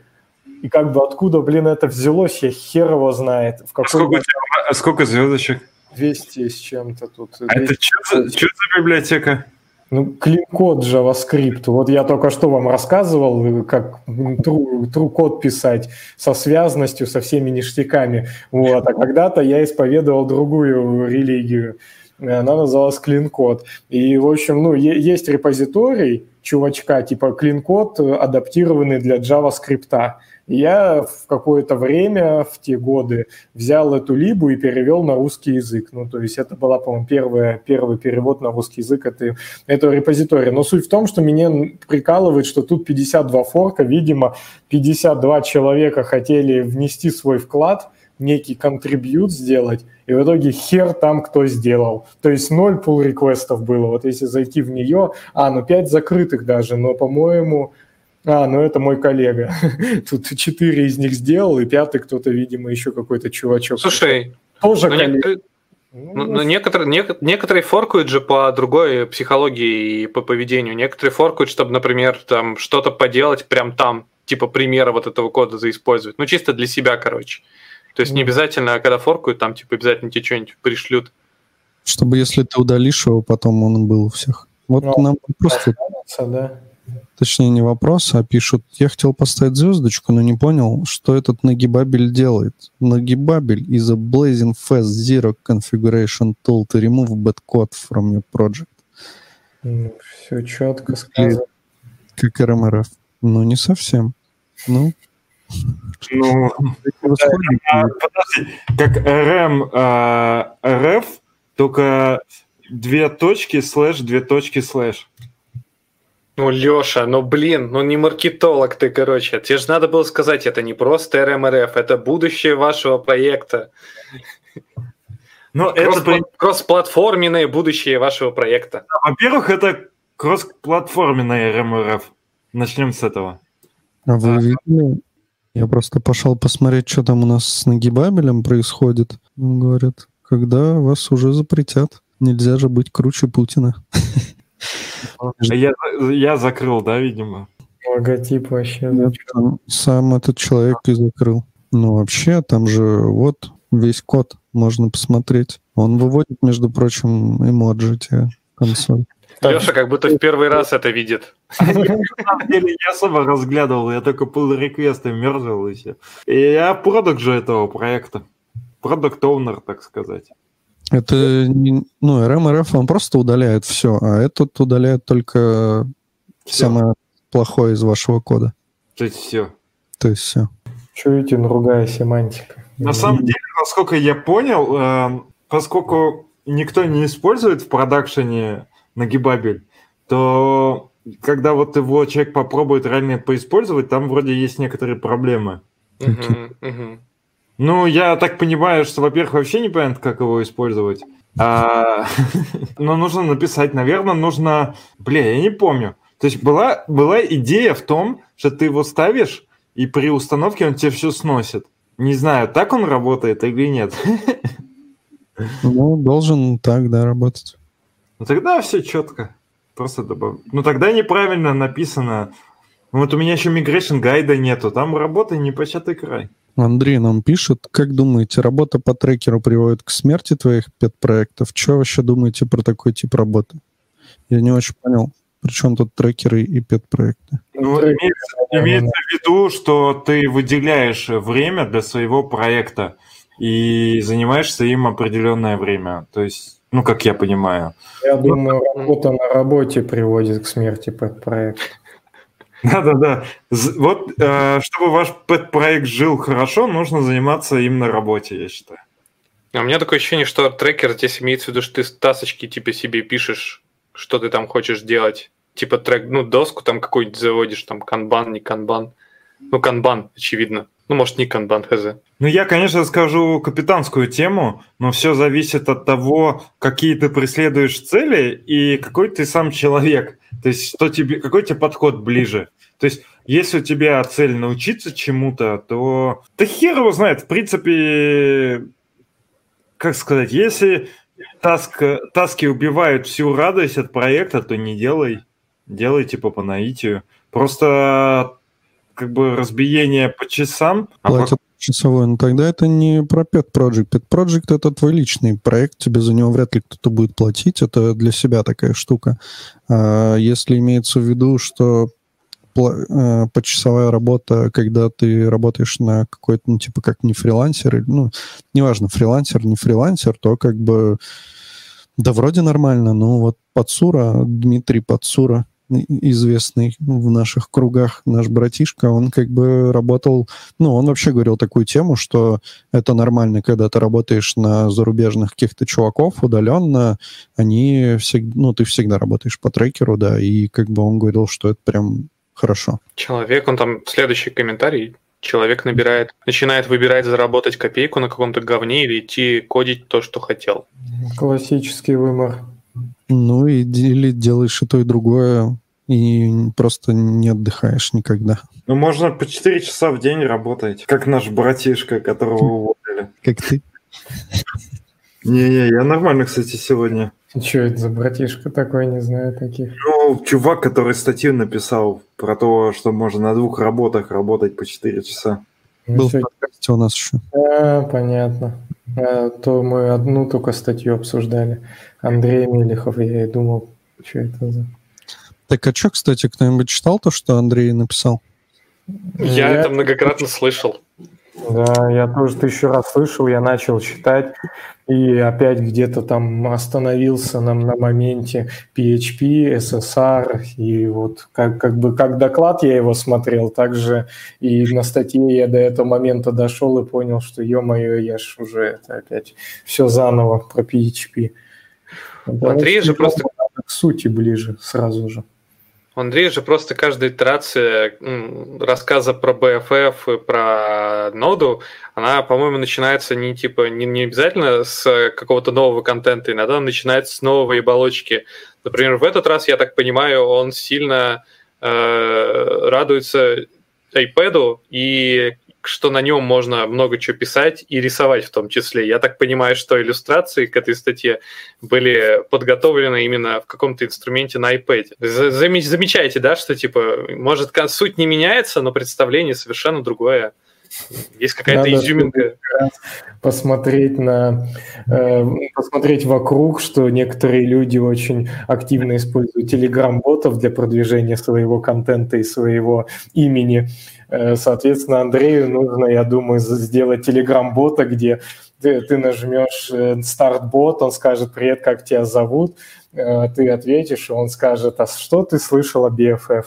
И как бы откуда, блин, это взялось, я хер его знает. В какой а сколько, бы... а сколько звездочек? 200 с чем-то тут. А это что за, что за библиотека? Ну, клин-код JavaScript. Вот я только что вам рассказывал, как true, true код писать со связностью, со всеми ништяками. Вот. А когда-то я исповедовал другую религию она называлась CleanCode. И, в общем, ну, есть репозиторий чувачка типа CleanCode, адаптированный для JavaScript. я в какое-то время, в те годы, взял эту либу и перевел на русский язык. Ну, то есть это была, по-моему, первый, первый перевод на русский язык этой, этого репозитория. Но суть в том, что меня прикалывает, что тут 52 форка, видимо, 52 человека хотели внести свой вклад – некий контрибьют сделать, и в итоге хер там кто сделал. То есть ноль пул реквестов было. Вот если зайти в нее, а, ну пять закрытых даже, но, по-моему, а, ну это мой коллега. Тут четыре из них сделал, и пятый кто-то, видимо, еще какой-то чувачок. Слушай, тоже ну, коллега. Ну, ну, некоторые, не, некоторые форкают же по другой психологии и по поведению. Некоторые форкают, чтобы, например, там что-то поделать прям там, типа примера вот этого кода заиспользовать. Ну, чисто для себя, короче. То есть не обязательно, когда форкают, там типа обязательно тебе что-нибудь пришлют. Чтобы если ты удалишь его, потом он был у всех. Вот ну, нам просто... Да. Точнее, не вопрос, а пишут, я хотел поставить звездочку, но не понял, что этот нагибабель делает. Нагибабель is a blazing fast zero configuration tool to remove bad code from your project. Ну, все четко сказано. Как rm -rf. Ну, не совсем. Ну, ну, подожди, как rm а, -rf, только две точки слэш, две точки слэш. Ну, Леша, ну блин, ну не маркетолог ты, короче. Тебе же надо было сказать, это не просто rm -rf, это будущее вашего проекта. Ну, это... Кроссплатформенное будущее вашего проекта. Во-первых, это кроссплатформенное РМРФ. Начнем с этого. А вы видели, я просто пошел посмотреть, что там у нас с нагибабелем происходит. Он говорит, когда вас уже запретят. Нельзя же быть круче Путина. Я, я закрыл, да, видимо? Логотип вообще. Нет, сам этот человек и закрыл. Ну, вообще, там же вот весь код можно посмотреть. Он выводит, между прочим, эмоджи тебе консоль. Леша как будто в первый раз это видит. На самом деле не особо разглядывал, я только pull реквесты мерзал и все. И я продукт же этого проекта. Продукт оунер так сказать. Это, ну, RMRF он просто удаляет все, а этот удаляет только Всё. Самое плохое из вашего кода. То есть все. То есть все. Чуете, другая семантика. На самом деле, насколько я понял, э, поскольку никто не использует в продакшене нагибабель, то когда вот его человек попробует реально поиспользовать, там вроде есть некоторые проблемы. Ну, я так понимаю, что, во-первых, вообще непонятно, как его использовать. А, Но нужно написать. Наверное, нужно... Бля, я не помню. То есть была, была идея в том, что ты его ставишь, и при установке он тебе все сносит. Не знаю, так он работает или нет. Ну, должен так, да, работать. Ну тогда все четко. Просто добав... Ну тогда неправильно написано. Ну, Вот у меня еще migration гайда нету. Там работа не початый край. Андрей нам пишет, как думаете, работа по трекеру приводит к смерти твоих пет-проектов? Что вообще думаете про такой тип работы? Я не очень понял, при чем тут трекеры и пет-проекты? Ну, имеется, имеется в виду, что ты выделяешь время для своего проекта и занимаешься им определенное время. То есть, ну, как я понимаю. Я думаю, работа на работе приводит к смерти проекта. Да-да-да. Вот, э, чтобы ваш пэт-проект жил хорошо, нужно заниматься им на работе, я считаю. А у меня такое ощущение, что трекер здесь имеется в виду, что ты тасочки типа себе пишешь, что ты там хочешь делать. Типа трек, ну, доску там какую-нибудь заводишь, там канбан, не канбан. Ну, канбан, очевидно. Ну, может, не канбан, хз. Ну, я, конечно, скажу капитанскую тему, но все зависит от того, какие ты преследуешь цели и какой ты сам человек. То есть, что тебе, какой тебе подход ближе. То есть, если у тебя цель научиться чему-то, то да хер его знает. В принципе, как сказать, если таск, таски убивают всю радость от проекта, то не делай. Делай типа по наитию. Просто как бы разбиение по часам. а Платят часовой, но тогда это не про Pet Project. Pet Project — это твой личный проект, тебе за него вряд ли кто-то будет платить, это для себя такая штука. А если имеется в виду, что э, почасовая работа, когда ты работаешь на какой-то, ну, типа, как не фрилансер, ну, неважно, фрилансер, не фрилансер, то как бы, да, вроде нормально, но вот Пацура, Дмитрий и- известный в наших кругах наш братишка, он как бы работал, ну, он вообще говорил такую тему, что это нормально, когда ты работаешь на зарубежных каких-то чуваков удаленно, они всегда, ну, ты всегда работаешь по трекеру, да, и как бы он говорил, что это прям хорошо. Человек, он там, следующий комментарий, человек набирает, начинает выбирать заработать копейку на каком-то говне или идти кодить то, что хотел. Классический выбор. Ну, и, или делаешь и то, и другое, и просто не отдыхаешь никогда. Ну, можно по 4 часа в день работать, как наш братишка, которого уволили. Как ты. Не-не, я нормально, кстати, сегодня. Что это за братишка такой, не знаю таких. Ну, чувак, который статью написал про то, что можно на двух работах работать по 4 часа. Был в подкасте у нас еще. А, понятно. А, то мы одну только статью обсуждали. Андрей Мелехов, я и думал, что это за... Так, а что, кстати, кто-нибудь читал то, что Андрей написал? Я, Я- это многократно слышал. Да, я тоже тысячу раз слышал, я начал читать, и опять где-то там остановился на, на моменте PHP, SSR, и вот как, как бы как доклад я его смотрел, так же и на статье я до этого момента дошел и понял, что, ё-моё, я ж уже это опять все заново про PHP. Андрей же просто- К сути ближе сразу же. У Андрея же просто каждая итерация рассказа про BFF и про ноду, она, по-моему, начинается не типа не, не обязательно с какого-то нового контента, иногда она начинается с новой оболочки. Например, в этот раз, я так понимаю, он сильно э, радуется iPad и что на нем можно много чего писать и рисовать в том числе. Я так понимаю, что иллюстрации к этой статье были подготовлены именно в каком-то инструменте на iPad. За- заме- Замечаете, да, что типа, может, суть не меняется, но представление совершенно другое. Есть какая-то Надо изюминка. посмотреть на э, посмотреть вокруг, что некоторые люди очень активно используют телеграм-ботов для продвижения своего контента и своего имени. Э, соответственно, Андрею нужно, я думаю, сделать телеграм-бота, где ты, нажмешь старт-бот, он скажет «Привет, как тебя зовут?», ты ответишь, и он скажет «А что ты слышал о BFF?».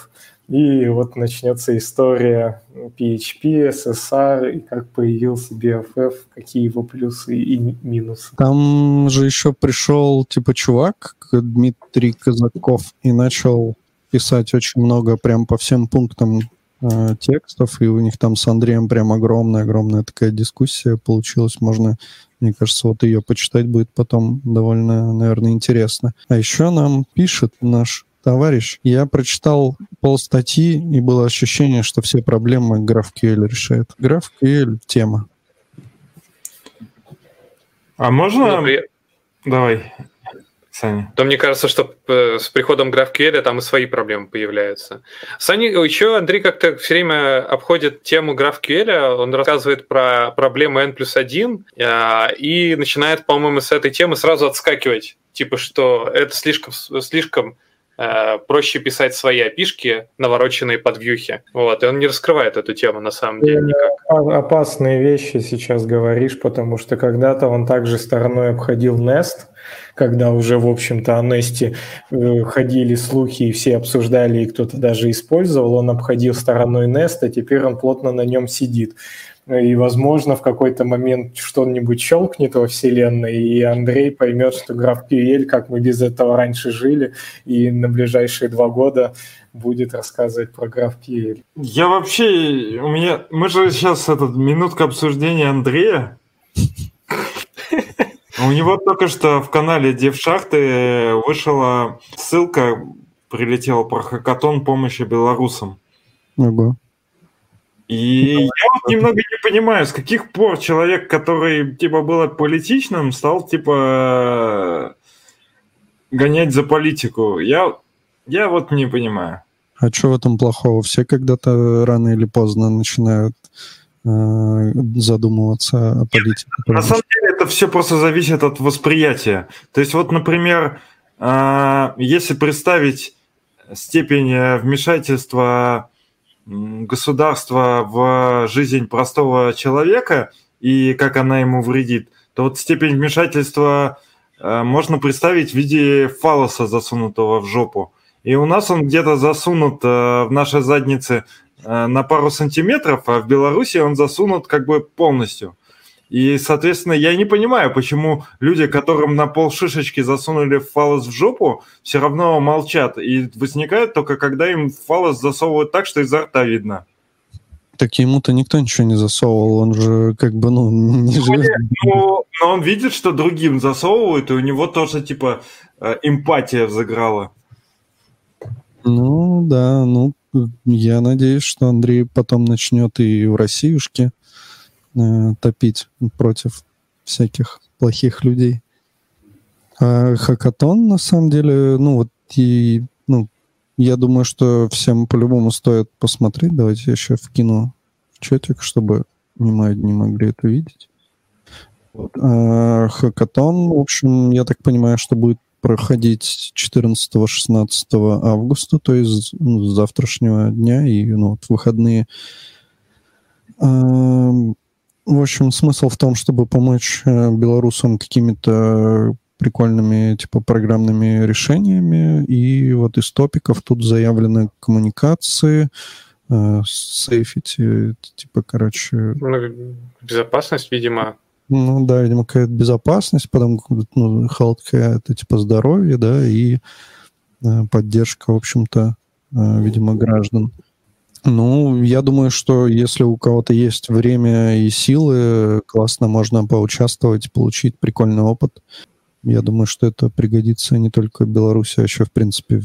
И вот начнется история PHP, SSR, и как появился BFF, какие его плюсы и минусы. Там же еще пришел типа чувак, Дмитрий Казаков, и начал писать очень много прям по всем пунктам э, текстов, и у них там с Андреем прям огромная-огромная такая дискуссия получилась. Можно, мне кажется, вот ее почитать будет потом довольно, наверное, интересно. А еще нам пишет наш товарищ, я прочитал пол статьи, и было ощущение, что все проблемы GraphQL решает. GraphQL — тема. А можно... Давай, Саня. То мне кажется, что э, с приходом GraphQL там и свои проблемы появляются. Саня, еще Андрей как-то все время обходит тему GraphQL, он рассказывает про проблемы N плюс 1 а, и начинает, по-моему, с этой темы сразу отскакивать. Типа, что это слишком, слишком Э, проще писать свои опишки, навороченные под вьюхи. Вот, и он не раскрывает эту тему на самом деле никак. Опасные вещи сейчас говоришь, потому что когда-то он также стороной обходил Nest, когда уже, в общем-то, о Nest э, ходили слухи, и все обсуждали, и кто-то даже использовал, он обходил стороной Nest, а теперь он плотно на нем сидит и, возможно, в какой-то момент что-нибудь щелкнет во Вселенной, и Андрей поймет, что GraphQL, как мы без этого раньше жили, и на ближайшие два года будет рассказывать про GraphQL. Я вообще, у меня, мы же сейчас этот минутка обсуждения Андрея. У него только что в канале Девшахты вышла ссылка, прилетела про хакатон помощи белорусам. Ого. И я вот немного не понимаю, с каких пор человек, который типа был политичным, стал типа гонять за политику. Я, я вот не понимаю. А что в этом плохого? Все когда-то рано или поздно начинают э, задумываться о политике. На самом деле это все просто зависит от восприятия. То есть вот, например, э, если представить степень вмешательства государства в жизнь простого человека и как она ему вредит, то вот степень вмешательства э, можно представить в виде фалоса, засунутого в жопу. И у нас он где-то засунут э, в нашей заднице э, на пару сантиметров, а в Беларуси он засунут как бы полностью. И, соответственно, я не понимаю, почему люди, которым на пол шишечки засунули фалос в жопу, все равно молчат. И возникает только, когда им фалос засовывают так, что изо рта видно. Так ему-то никто ничего не засовывал, он же как бы, ну, не ну, живет. Ну, но он видит, что другим засовывают, и у него тоже, типа, э, эмпатия взыграла. Ну, да, ну, я надеюсь, что Андрей потом начнет и в Россиюшке э, топить против всяких плохих людей. А хакатон, на самом деле, ну вот и, ну, я думаю, что всем по-любому стоит посмотреть. Давайте я еще вкину в чатик, чтобы не мои не могли это видеть. Вот. А, хакатон, в общем, я так понимаю, что будет проходить 14-16 августа, то есть ну, с завтрашнего дня и ну, вот выходные. В общем, смысл в том, чтобы помочь э, белорусам какими-то прикольными типа программными решениями. И вот из топиков тут заявлены коммуникации, э, сейфити, типа, короче... Ну, безопасность, видимо. Ну да, видимо, какая-то безопасность, потом ну, healthcare, это типа здоровье, да, и э, поддержка, в общем-то, э, видимо, граждан. Ну, я думаю, что если у кого-то есть время и силы, классно можно поучаствовать, получить прикольный опыт. Я думаю, что это пригодится не только Беларуси, а еще, в принципе,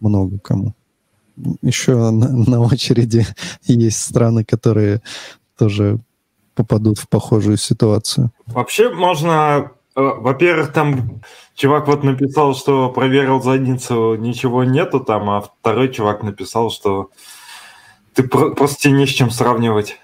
много кому. Еще на, на очереди есть страны, которые тоже попадут в похожую ситуацию. Вообще можно... Э, во-первых, там чувак вот написал, что проверил задницу, ничего нету там, а второй чувак написал, что ты про- просто тебе не с чем сравнивать.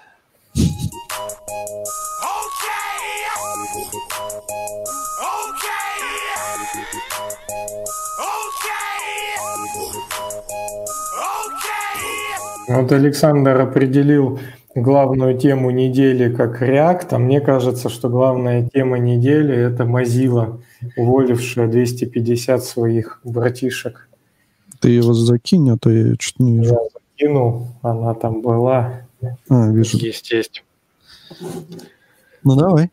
Вот Александр определил главную тему недели как React, а мне кажется, что главная тема недели – это Mozilla, уволившая 250 своих братишек. Ты его закинь, а то я что-то не вижу. Я закинул, она там была. А, вижу. Есть, есть. Ну, давай.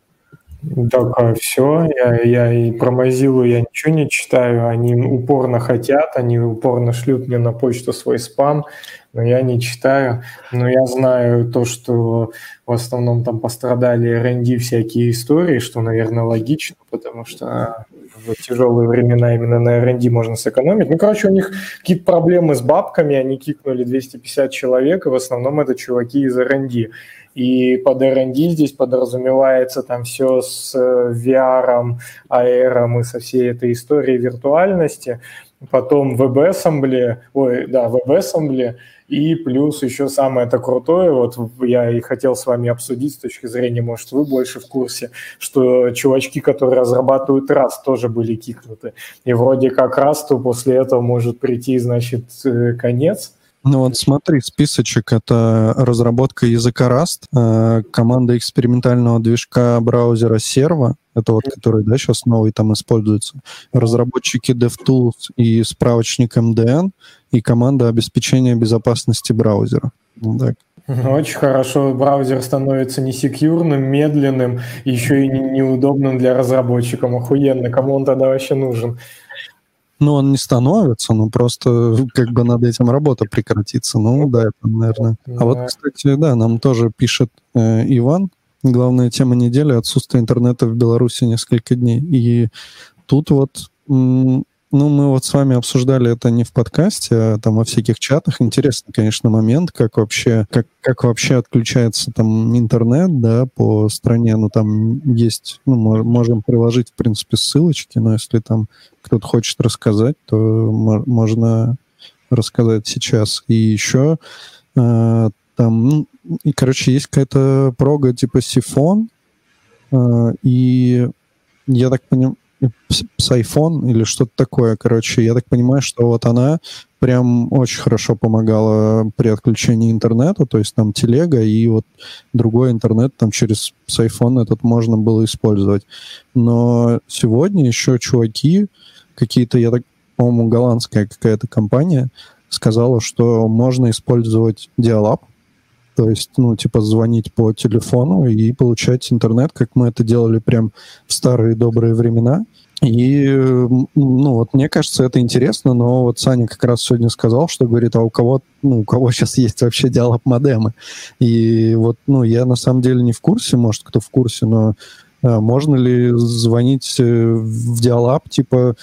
Так, все, я, я и про Mozilla я ничего не читаю, они упорно хотят, они упорно шлют мне на почту свой спам, но я не читаю. Но я знаю то, что в основном там пострадали R&D всякие истории, что, наверное, логично, потому что в тяжелые времена именно на R&D можно сэкономить. Ну, короче, у них какие-то проблемы с бабками, они кикнули 250 человек, и в основном это чуваки из R&D. И под R&D здесь подразумевается там все с э, VR, AR и со всей этой историей виртуальности. Потом WebAssembly, ой, да, WebAssembly, и плюс еще самое это крутое, вот я и хотел с вами обсудить с точки зрения, может, вы больше в курсе, что чувачки, которые разрабатывают Rust, тоже были кикнуты. И вроде как Rust после этого может прийти, значит, э, конец, ну вот смотри, списочек — это разработка языка Rust, э, команда экспериментального движка браузера Servo, это вот который, да, сейчас новый там используется, разработчики DevTools и справочник MDN и команда обеспечения безопасности браузера. Так. Очень хорошо. Браузер становится несекьюрным, медленным, еще и неудобным для разработчиков. Охуенно. Кому он тогда вообще нужен? Ну, он не становится, но просто как бы над этим работа прекратится. Ну, да, это, наверное. А вот, кстати, да, нам тоже пишет э, Иван. Главная тема недели — отсутствие интернета в Беларуси несколько дней. И тут вот ну, мы вот с вами обсуждали это не в подкасте, а там во всяких чатах. Интересный, конечно, момент, как вообще, как, как вообще отключается там интернет, да, по стране. Ну, там есть, ну, можем приложить, в принципе, ссылочки, но если там кто-то хочет рассказать, то можно рассказать сейчас. И еще э, там, ну, и, короче, есть какая-то прога типа сифон, э, и я так понимаю, Psyphon или что-то такое. Короче, я так понимаю, что вот она прям очень хорошо помогала при отключении интернета, то есть там телега и вот другой интернет там через Psyphon этот можно было использовать. Но сегодня еще чуваки, какие-то, я так, по-моему, голландская какая-то компания, сказала, что можно использовать диалаб, то есть, ну, типа, звонить по телефону и получать интернет, как мы это делали прям в старые добрые времена. И, ну, вот мне кажется, это интересно, но вот Саня как раз сегодня сказал, что говорит, а у кого, ну, у кого сейчас есть вообще диалог модемы? И вот, ну, я на самом деле не в курсе, может, кто в курсе, но а, можно ли звонить э, в диалаб, типа,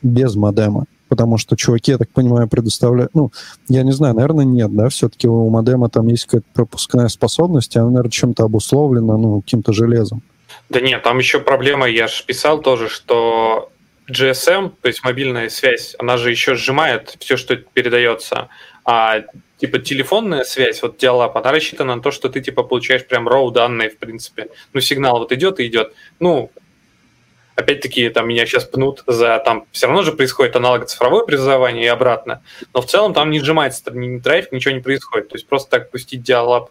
без модема? Потому что чуваки, я так понимаю, предоставляют... Ну, я не знаю, наверное, нет, да, все-таки у модема там есть какая-то пропускная способность, и она, наверное, чем-то обусловлена, ну, каким-то железом. Да нет, там еще проблема, я же писал тоже, что GSM, то есть мобильная связь, она же еще сжимает все, что передается, а типа телефонная связь, вот диалап, она рассчитана на то, что ты типа получаешь прям RAW данные, в принципе. Ну, сигнал вот идет и идет. Ну, опять-таки, там меня сейчас пнут за там все равно же происходит аналог цифровое призывание и обратно, но в целом там не сжимается ни трафик, ничего не происходит. То есть просто так пустить диалаб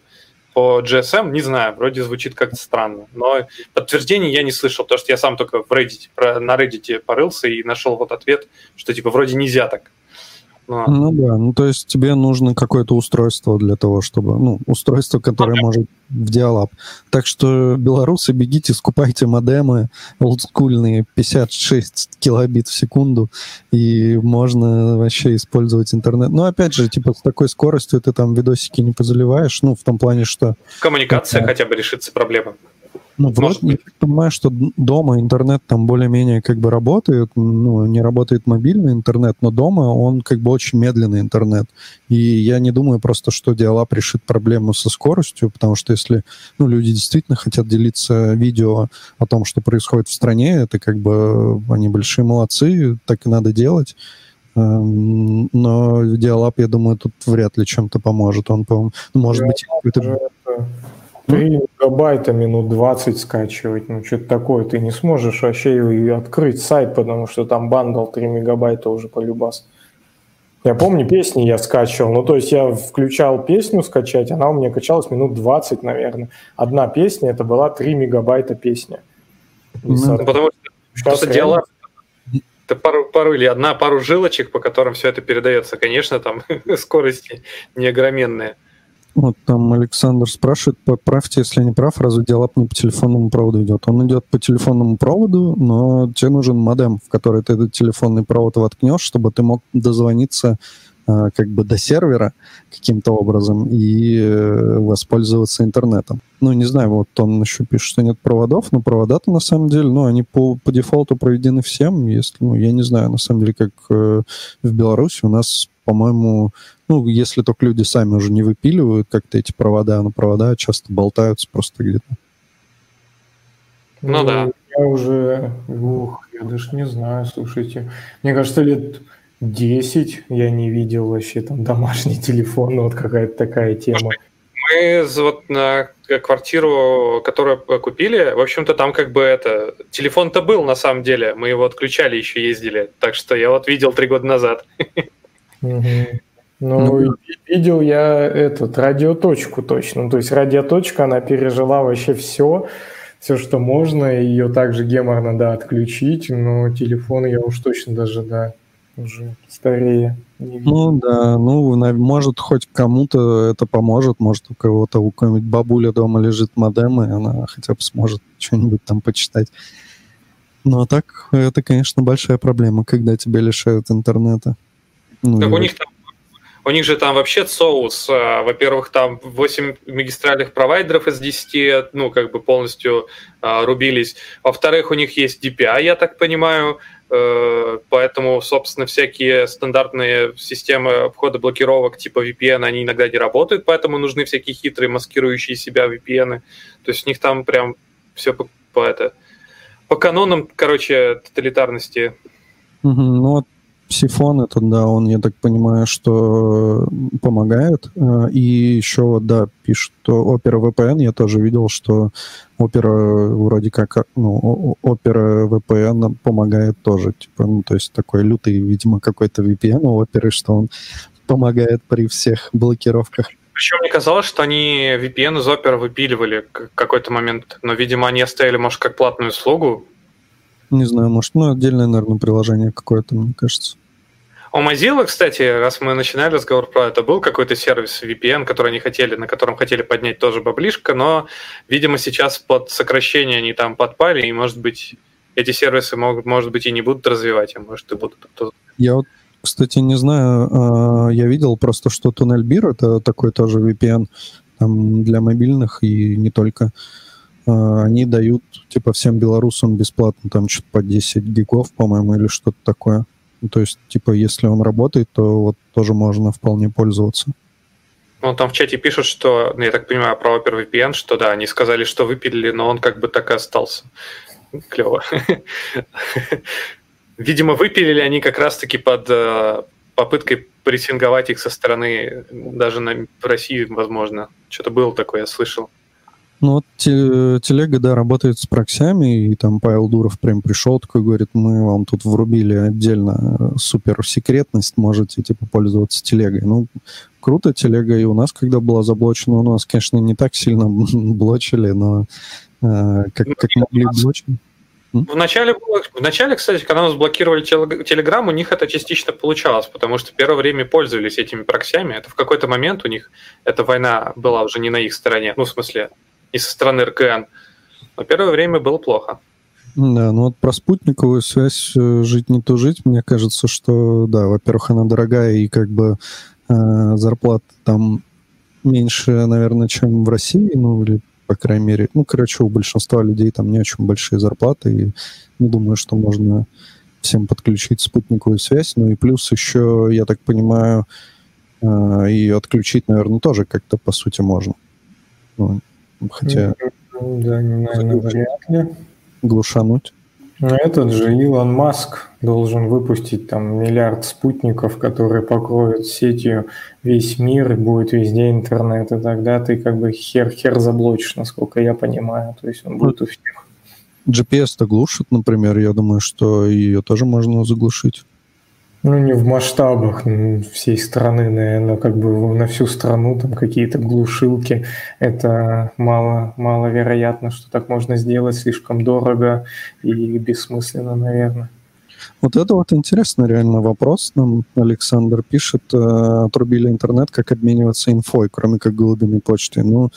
по GSM, не знаю, вроде звучит как-то странно, но подтверждений я не слышал, потому что я сам только в Reddit, на Reddit порылся и нашел вот ответ, что типа вроде нельзя так. Но... Ну да, ну то есть тебе нужно какое-то устройство для того, чтобы, ну, устройство, которое okay. может в диалаб. Так что, белорусы, бегите, скупайте модемы олдскульные, 56 килобит в секунду, и можно вообще использовать интернет. Но опять же, типа, с такой скоростью ты там видосики не позаливаешь, ну, в том плане, что... Коммуникация это... хотя бы решится проблема. Ну, вроде, я понимаю, что дома интернет там более-менее как бы работает, ну, не работает мобильный интернет, но дома он как бы очень медленный интернет. И я не думаю просто, что Диалап решит проблему со скоростью, потому что если ну, люди действительно хотят делиться видео о том, что происходит в стране, это как бы они большие молодцы, так и надо делать. Эм, но Диалап, я думаю, тут вряд ли чем-то поможет. Он, по может быть, какой-то 3 мегабайта минут 20 скачивать, ну что-то такое, ты не сможешь вообще и открыть сайт, потому что там бандл 3 мегабайта уже полюбас. Я помню, песни я скачивал. Ну, то есть я включал песню скачать, она у меня качалась минут 20, наверное. Одна песня, это была 3 мегабайта песня. Ну, потому что дело это пару, пару или одна пару жилочек, по которым все это передается. Конечно, там скорости неогроменные. Вот там Александр спрашивает, поправьте, если не прав, разве диалап не по телефонному проводу идет? Он идет по телефонному проводу, но тебе нужен модем, в который ты этот телефонный провод воткнешь, чтобы ты мог дозвониться э, как бы до сервера каким-то образом и э, воспользоваться интернетом. Ну, не знаю, вот он еще пишет, что нет проводов, но провода-то на самом деле, ну, они по, по дефолту проведены всем, если, ну, я не знаю, на самом деле, как э, в Беларуси у нас, по-моему, ну, если только люди сами уже не выпиливают как-то эти провода, но провода часто болтаются просто где-то. Ну, ну да. Я уже, ух, я даже не знаю, слушайте. Мне кажется, лет 10 я не видел вообще там домашний телефон, вот какая-то такая тема. Мы вот на квартиру, которую купили, в общем-то, там как бы это... Телефон-то был на самом деле, мы его отключали, еще ездили. Так что я вот видел три года назад. Ну, ну, видел я этот радиоточку точно. То есть радиоточка, она пережила вообще все, все, что можно. Ее также геморно, да, отключить, но телефон я уж точно даже, да, уже старее. Ну да, ну, может, хоть кому-то это поможет, может, у кого-то, у кого-нибудь бабуля дома лежит модем, и она хотя бы сможет что-нибудь там почитать. Ну, а так, это, конечно, большая проблема, когда тебя лишают интернета. Ну, так у них там у них же там вообще соус. А, во-первых, там 8 магистральных провайдеров из 10, ну, как бы полностью а, рубились. Во-вторых, у них есть DPI, я так понимаю, э, поэтому, собственно, всякие стандартные системы обхода блокировок типа VPN, они иногда не работают, поэтому нужны всякие хитрые, маскирующие себя VPN. То есть у них там прям все по, по это по канонам, короче, тоталитарности. Ну вот Сифон это, да, он, я так понимаю, что помогает. Э, и еще, да, пишет, что Opera VPN, я тоже видел, что Opera вроде как, ну, Opera VPN помогает тоже, типа, ну, то есть такой лютый, видимо, какой-то VPN у Opera, что он помогает при всех блокировках. Причем мне казалось, что они VPN из Opera выпиливали в какой-то момент, но, видимо, они оставили, может, как платную услугу. Не знаю, может, ну, отдельное, наверное, приложение какое-то, мне кажется. У Mozilla, кстати, раз мы начинали разговор про это, был какой-то сервис VPN, который они хотели, на котором хотели поднять тоже баблишко, но, видимо, сейчас под сокращение они там подпали, и, может быть, эти сервисы могут, может быть, и не будут развивать, а может, и будут. Я вот, кстати, не знаю, а, я видел просто, что TunnelBeer — это такой тоже VPN там, для мобильных и не только. А, они дают, типа, всем белорусам бесплатно, там, что-то по 10 гигов, по-моему, или что-то такое. Ну, то есть, типа, если он работает, то вот тоже можно вполне пользоваться. Ну, там в чате пишут, что, ну, я так понимаю, про OpenVPN, что да, они сказали, что выпилили, но он как бы так и остался. Клево. Видимо, выпилили они как раз-таки под э, попыткой прессинговать их со стороны, даже на России, возможно. Что-то было такое, я слышал. Ну вот телега, да, работает с проксями, и там Павел Дуров прям пришел, такой говорит, мы вам тут врубили отдельно э, супер секретность, можете типа пользоваться телегой. Ну, круто телега, и у нас, когда была заблочена, у нас, конечно, не так сильно блочили, но э, как, как могли блочить. В начале, в начале, кстати, когда нас блокировали Телеграм, у них это частично получалось, потому что первое время пользовались этими проксями. Это в какой-то момент у них эта война была уже не на их стороне. Ну, в смысле, и со стороны РКН. Но первое время было плохо. Да, ну вот про спутниковую связь э, жить не то жить, мне кажется, что, да, во-первых, она дорогая, и как бы э, зарплата там меньше, наверное, чем в России, ну, или, по крайней мере, ну, короче, у большинства людей там не очень большие зарплаты, и не думаю, что можно всем подключить спутниковую связь. Ну и плюс еще, я так понимаю, э, ее отключить, наверное, тоже как-то, по сути, можно. Ну, Хотя... Да, наверное, вряд ли. Глушануть. Этот же Илон Маск должен выпустить там миллиард спутников, которые покроют сетью весь мир, и будет везде интернет, и тогда ты как бы хер-хер заблочишь, насколько я понимаю. То есть он будет у всех. GPS-то глушит, например, я думаю, что ее тоже можно заглушить. Ну, не в масштабах всей страны, наверное, как бы на всю страну там какие-то глушилки. Это мало, маловероятно, что так можно сделать, слишком дорого и бессмысленно, наверное. Вот это вот интересный реально вопрос. Нам Александр пишет, э, отрубили интернет, как обмениваться инфой, кроме как голубиной почты. Ну,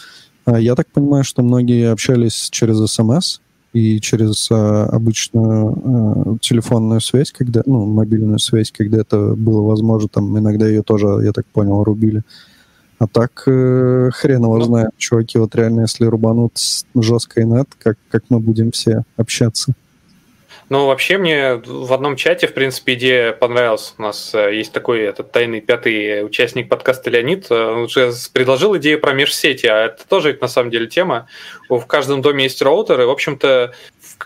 а я так понимаю, что многие общались через СМС, и через а, обычную а, телефонную связь, когда, ну, мобильную связь, когда это было возможно, там иногда ее тоже, я так понял, рубили. А так э, хрен его знает, чуваки, вот реально, если рубанут жесткой нет, как, как мы будем все общаться. Ну, вообще мне в одном чате, в принципе, идея понравилась. У нас э, есть такой этот тайный пятый участник подкаста Леонид. Э, он уже предложил идею про межсети, а это тоже на самом деле тема. В каждом доме есть роутер, и, в общем-то,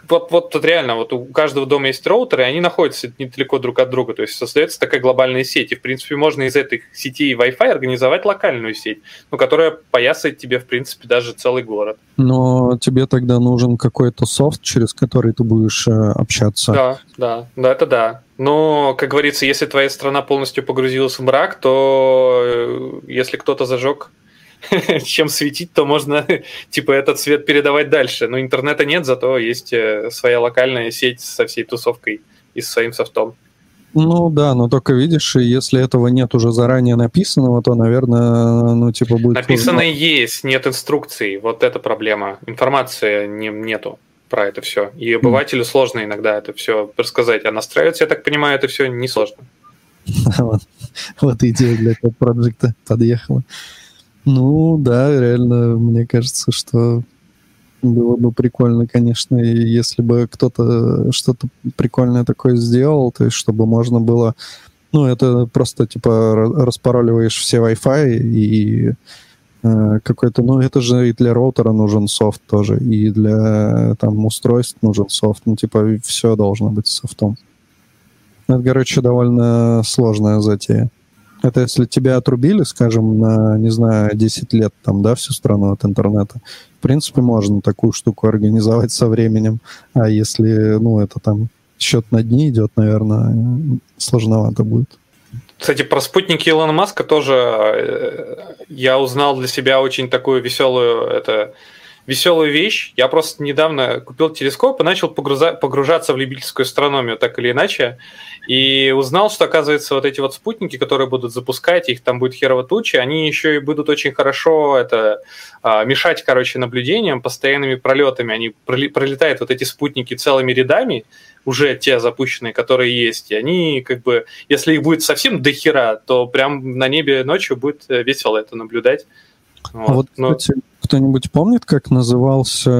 вот, вот тут реально, вот у каждого дома есть роутеры, и они находятся недалеко друг от друга, то есть создается такая глобальная сеть, и, в принципе, можно из этой сети Wi-Fi организовать локальную сеть, ну, которая поясает тебе, в принципе, даже целый город. Но тебе тогда нужен какой-то софт, через который ты будешь э, общаться. Да, да, да, это да. Но, как говорится, если твоя страна полностью погрузилась в мрак, то э, если кто-то зажег чем светить, то можно типа этот свет передавать дальше. Но интернета нет, зато есть э, своя локальная сеть со всей тусовкой и с своим софтом. Ну да, но только видишь, если этого нет уже заранее написанного, то, наверное, ну типа будет... Написано есть, нет инструкций. Вот это проблема. Информации не, нету про это все. И обывателю mm. сложно иногда это все рассказать. А настраиваться, я так понимаю, это все несложно. вот идея для этого проекта подъехала. Ну да, реально, мне кажется, что было бы прикольно, конечно, если бы кто-то что-то прикольное такое сделал, то есть чтобы можно было... Ну, это просто, типа, распароливаешь все Wi-Fi и э, какой-то... Ну, это же и для роутера нужен софт тоже, и для там устройств нужен софт. Ну, типа, все должно быть софтом. Это, короче, довольно сложная затея. Это если тебя отрубили, скажем, на, не знаю, 10 лет, там, да, всю страну от интернета. В принципе, можно такую штуку организовать со временем. А если, ну, это там счет на дни идет, наверное, сложновато будет. Кстати, про спутники Илона Маска тоже э, я узнал для себя очень такую веселую это веселую вещь. Я просто недавно купил телескоп и начал погруза- погружаться в любительскую астрономию, так или иначе. И узнал, что, оказывается, вот эти вот спутники, которые будут запускать, их там будет херово туча, они еще и будут очень хорошо это а, мешать, короче, наблюдениям, постоянными пролетами. Они пролетают вот эти спутники целыми рядами, уже те запущенные, которые есть, и они как бы, если их будет совсем до хера, то прям на небе ночью будет э, весело это наблюдать. Вот, а вот Но... кстати, кто-нибудь помнит, как назывался,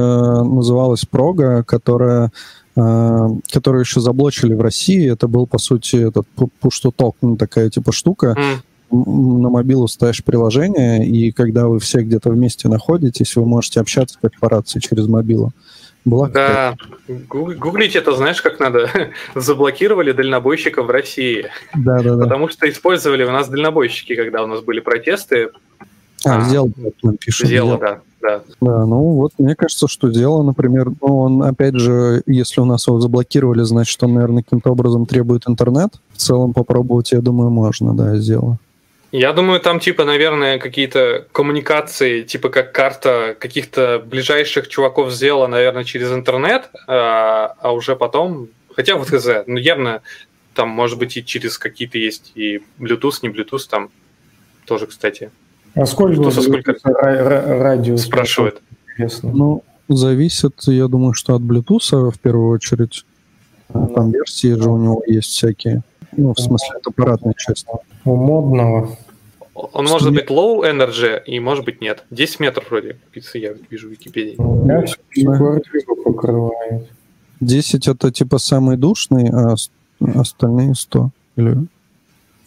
называлась прога, которая э, которую еще заблочили в России. Это был, по сути, этот push-to-talk, ну, такая типа штука. Mm. На мобилу ставишь приложение, и когда вы все где-то вместе находитесь, вы можете общаться как по рации через мобилу. Была да, гуглить это знаешь, как надо? Заблокировали дальнобойщиков в России. Да, да, да. Потому что использовали у нас дальнобойщики, когда у нас были протесты, а, а сделал, нам пишет. Сделал, да. Да. да, ну вот мне кажется, что дело, например, ну он, опять же, если у нас его заблокировали, значит, он, наверное, каким-то образом требует интернет. В целом попробовать, я думаю, можно, да, сделать. Я думаю, там, типа, наверное, какие-то коммуникации, типа, как карта каких-то ближайших чуваков сделала, наверное, через интернет, а, а уже потом, хотя вот хз, ну, явно там, может быть, и через какие-то есть и Bluetooth, не Bluetooth там тоже, кстати. А сколько, Что, сколько радиус? Спрашивает. Интересно. Ну, зависит, я думаю, что от Bluetooth в первую очередь. Там версии же у него есть всякие. Ну, в смысле, это аппаратная часть. У модного. Он что может быть low energy и может быть нет. 10 метров вроде, я вижу в Википедии. Да, квартиру покрывает. 10 это типа самый душный, а остальные 100? Или...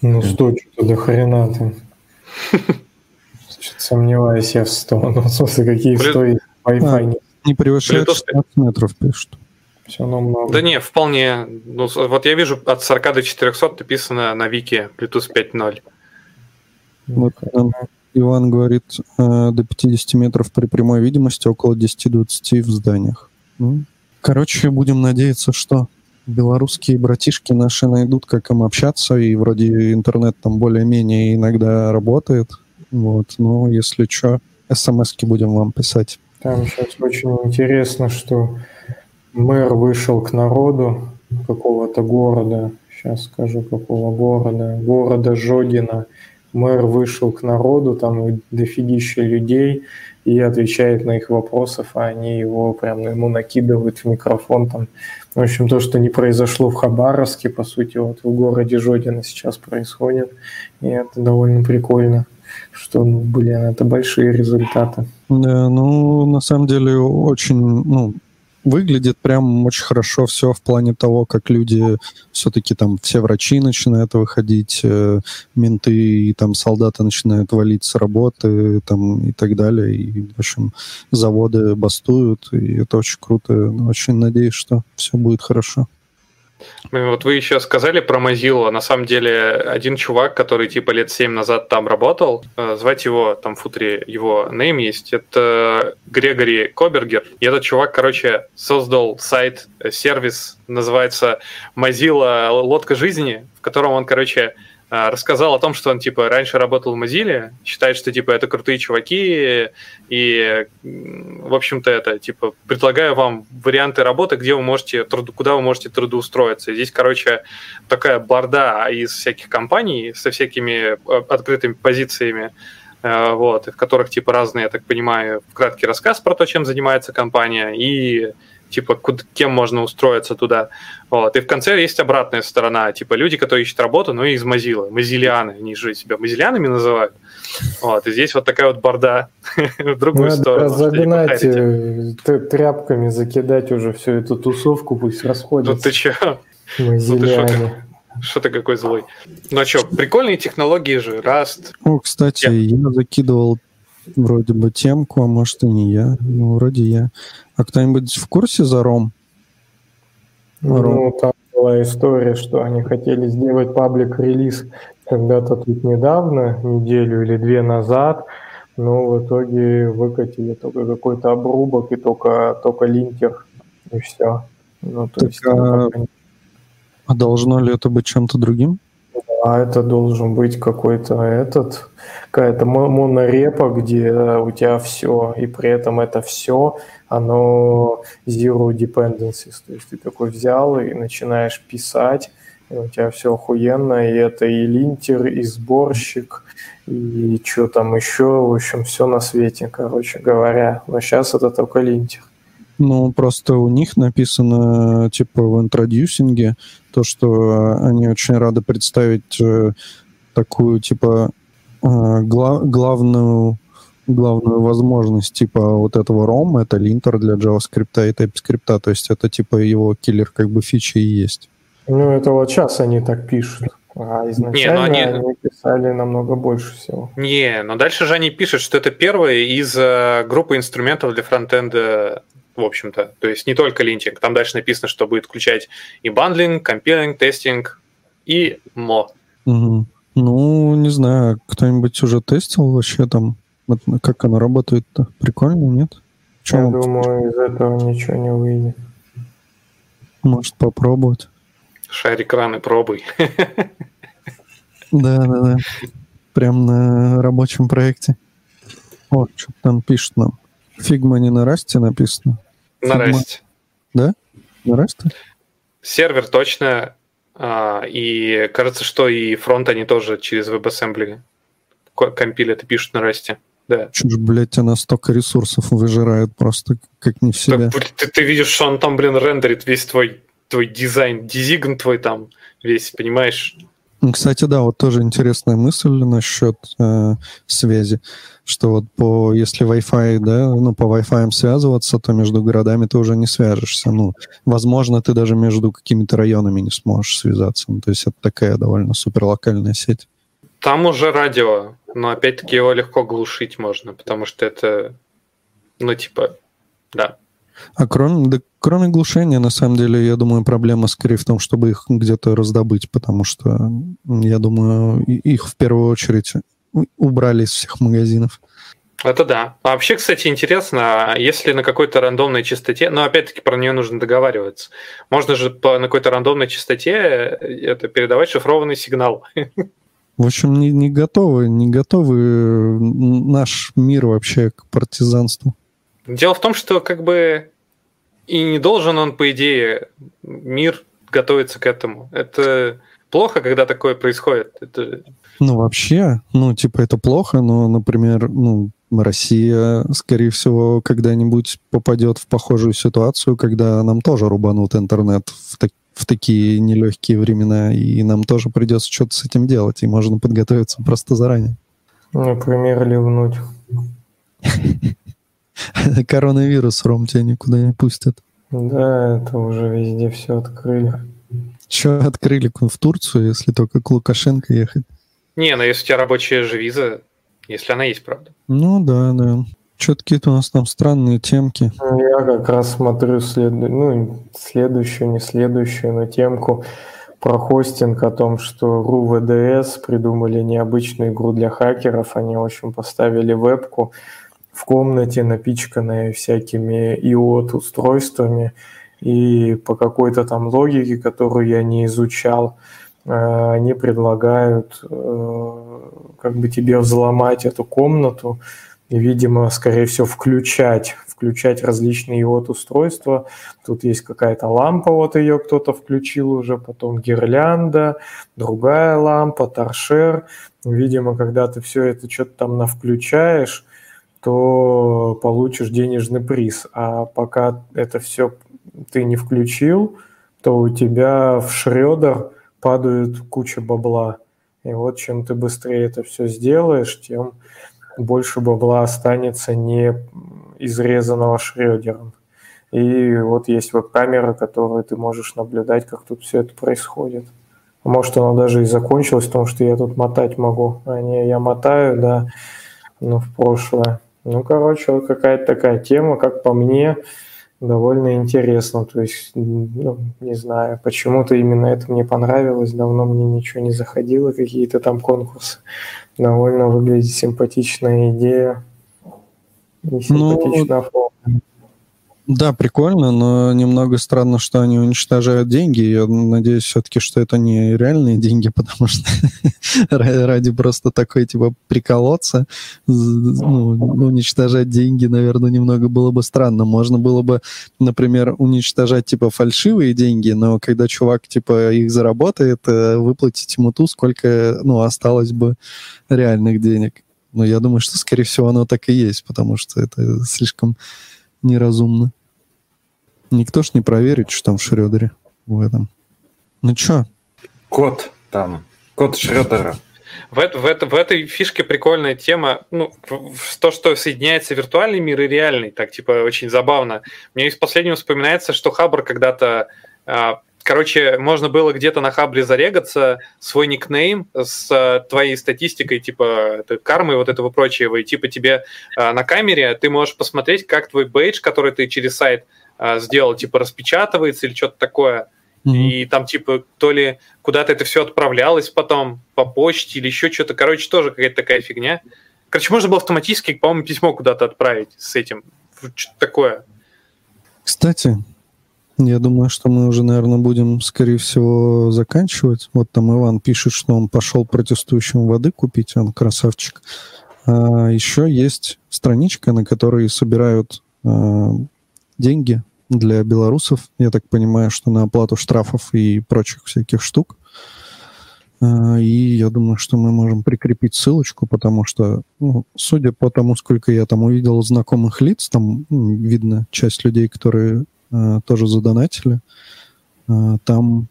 Ну, 100 что-то до хрена ты. Сомневаюсь я в 100. Ну, в смысле, какие 100 и Wi-Fi а, не превышает 16 метров, пишут. Все равно много. Да не, вполне. Ну, вот я вижу от 40 до 400 написано на Вики Bluetooth 5.0. Вот там Иван говорит, э, до 50 метров при прямой видимости, около 10-20 в зданиях. Ну, короче, будем надеяться, что белорусские братишки наши найдут, как им общаться, и вроде интернет там более-менее иногда работает. Вот, ну, если что, смс-ки будем вам писать. Там сейчас очень интересно, что мэр вышел к народу какого-то города, сейчас скажу, какого города, города Жодина. Мэр вышел к народу, там дофигища людей, и отвечает на их вопросов, а они его прям ему накидывают в микрофон. Там. В общем, то, что не произошло в Хабаровске, по сути, вот в городе Жодина сейчас происходит, и это довольно прикольно что, ну, блин, это большие результаты. Да, ну, на самом деле, очень, ну, выглядит прям очень хорошо все в плане того, как люди все-таки там все врачи начинают выходить, э, менты и там солдаты начинают валить с работы там и так далее. И, в общем, заводы бастуют, и это очень круто. Очень надеюсь, что все будет хорошо. Вот вы еще сказали про Mozilla. На самом деле, один чувак, который типа лет 7 назад там работал, э, звать его, там в футре его нейм есть, это Грегори Кобергер. И этот чувак, короче, создал сайт, э, сервис, называется Mozilla Лодка жизни, в котором он, короче, рассказал о том, что он, типа, раньше работал в Mozilla, считает, что, типа, это крутые чуваки, и, в общем-то, это, типа, предлагаю вам варианты работы, где вы можете, куда вы можете трудоустроиться. Здесь, короче, такая борда из всяких компаний со всякими а, открытыми позициями, а, вот, в которых, типа, разные, я так понимаю, краткий рассказ про то, чем занимается компания, и типа, куда, кем можно устроиться туда. Вот. И в конце есть обратная сторона, типа, люди, которые ищут работу, ну, из Mozilla, мазилианы, они же себя мазилианами называют. Вот. И здесь вот такая вот борда в другую Надо сторону. Загнать, э, тряпками закидать уже всю эту тусовку, пусть расходится. Ну ты че? Мазилиане. Что ты какой злой? Ну а что, прикольные технологии же, Rust. О, кстати, я, я закидывал вроде бы темку, а может и не я. Ну, вроде я. А кто-нибудь в курсе за Ром? Ну, там была история, что они хотели сделать паблик-релиз когда-то тут недавно, неделю или две назад, но в итоге выкатили только какой-то обрубок и только, только линкер, и все. Ну, то так, есть, а, а должно ли это быть чем-то другим? А это должен быть какой-то этот, какая-то монорепа, где у тебя все, и при этом это все, оно zero dependencies. То есть ты такой взял и начинаешь писать, и у тебя все охуенно, и это и линтер, и сборщик, и что там еще, в общем, все на свете, короче говоря. Но сейчас это только линтер. Ну, просто у них написано, типа, в интродюсинге, то, что они очень рады представить э, такую, типа, э, гла- главную главную возможность типа вот этого ROM, это линтер для JavaScript и TypeScript, то есть это типа его киллер как бы фичи и есть. Ну, это вот сейчас они так пишут. А изначально не, они... они писали намного больше всего. Не, но дальше же они пишут, что это первое из э, группы инструментов для фронтенда в общем-то. То есть не только линтинг. Там дальше написано, что будет включать и бандлинг, компилинг, тестинг и мо. Угу. Ну, не знаю, кто-нибудь уже тестил вообще там? Как оно работает-то? Прикольно, нет? Чем Я думаю, из этого ничего не выйдет. Может, попробовать. Шарик раны пробуй. Да, да, да. Прям на рабочем проекте. Вот, что там пишут нам. Фигма не на расте написано. На расте. Да? На расте? Сервер точно. А, и кажется, что и фронт они тоже через WebAssembly компилят и пишут на расте. Да. Чушь, блядь, она столько ресурсов выжирает просто как не в себя. Так, ты, ты видишь, что он там, блин, рендерит весь твой, твой дизайн, дизигн твой там весь, понимаешь? Кстати, да, вот тоже интересная мысль насчет э, связи, что вот по если Wi-Fi, да, ну по Wi-Fi связываться, то между городами ты уже не свяжешься. Ну, возможно, ты даже между какими-то районами не сможешь связаться. Ну, то есть это такая довольно суперлокальная сеть. Там уже радио, но опять-таки его легко глушить можно, потому что это, ну типа, да, а кроме, да, кроме глушения, на самом деле, я думаю, проблема скорее в том, чтобы их где-то раздобыть, потому что, я думаю, их в первую очередь убрали из всех магазинов. Это да. А вообще, кстати, интересно, если на какой-то рандомной частоте, но опять-таки про нее нужно договариваться, можно же по, на какой-то рандомной частоте э, это передавать шифрованный сигнал. В общем, не, не готовы, не готовы наш мир вообще к партизанству. Дело в том, что как бы и не должен он, по идее, мир готовиться к этому. Это плохо, когда такое происходит. Это... Ну, вообще, ну, типа, это плохо, но, например, ну, Россия, скорее всего, когда-нибудь попадет в похожую ситуацию, когда нам тоже рубанут интернет в, так в такие нелегкие времена, и нам тоже придется что-то с этим делать, и можно подготовиться просто заранее. Например, ливнуть. Коронавирус, Ром, тебя никуда не пустят. Да, это уже везде все открыли. Че открыли в Турцию, если только к Лукашенко ехать? Не, ну если у тебя рабочая же виза, если она есть, правда. Ну да, да. Что какие-то у нас там странные темки. Я как раз смотрю след... ну, следующую, не следующую, но темку про хостинг, о том, что РУ-ВДС придумали необычную игру для хакеров. Они, в общем, поставили вебку в комнате, напичканной всякими IOT-устройствами, и по какой-то там логике, которую я не изучал, э, они предлагают э, как бы тебе взломать эту комнату, и, видимо, скорее всего, включать, включать различные вот устройства. Тут есть какая-то лампа, вот ее кто-то включил уже, потом гирлянда, другая лампа, торшер. Видимо, когда ты все это что-то там навключаешь, то получишь денежный приз. А пока это все ты не включил, то у тебя в шредер падает куча бабла. И вот чем ты быстрее это все сделаешь, тем больше бабла останется не изрезанного шредером. И вот есть веб-камера, которую ты можешь наблюдать, как тут все это происходит. Может, оно даже и закончилось, потому что я тут мотать могу. А не, я мотаю, да, но в прошлое. Ну, короче, вот какая-то такая тема, как по мне, довольно интересно. То есть, ну, не знаю, почему-то именно это мне понравилось. Давно мне ничего не заходило, какие-то там конкурсы довольно выглядит симпатичная идея. И симпатично ну, да, прикольно, но немного странно, что они уничтожают деньги. Я надеюсь все-таки, что это не реальные деньги, потому что ради просто такой, типа, приколоться, ну, уничтожать деньги, наверное, немного было бы странно. Можно было бы, например, уничтожать, типа, фальшивые деньги, но когда чувак, типа, их заработает, э, выплатить ему ту, сколько, ну, осталось бы реальных денег. Но я думаю, что, скорее всего, оно так и есть, потому что это слишком неразумно. Никто ж не проверит, что там в Шредере в этом. Ну чё? Код там. Код Шредера. В, в, в, в этой фишке прикольная тема, ну, то, что соединяется виртуальный мир и реальный, так, типа, очень забавно. Мне из последнего вспоминается, что Хабр когда-то а, Короче, можно было где-то на Хабре зарегаться, свой никнейм с э, твоей статистикой, типа кармы вот этого прочего, и типа тебе э, на камере ты можешь посмотреть, как твой бейдж, который ты через сайт э, сделал, типа распечатывается или что-то такое. Mm-hmm. И там, типа, то ли куда-то это все отправлялось потом по почте или еще что-то. Короче, тоже какая-то такая фигня. Короче, можно было автоматически, по-моему, письмо куда-то отправить с этим. Что-то такое. Кстати, я думаю, что мы уже, наверное, будем, скорее всего, заканчивать. Вот там Иван пишет, что он пошел протестующим воды купить, он красавчик. А еще есть страничка, на которой собирают а, деньги для белорусов. Я так понимаю, что на оплату штрафов и прочих всяких штук. А, и я думаю, что мы можем прикрепить ссылочку, потому что, ну, судя по тому, сколько я там увидел знакомых лиц, там видно часть людей, которые тоже задонатили. Э, там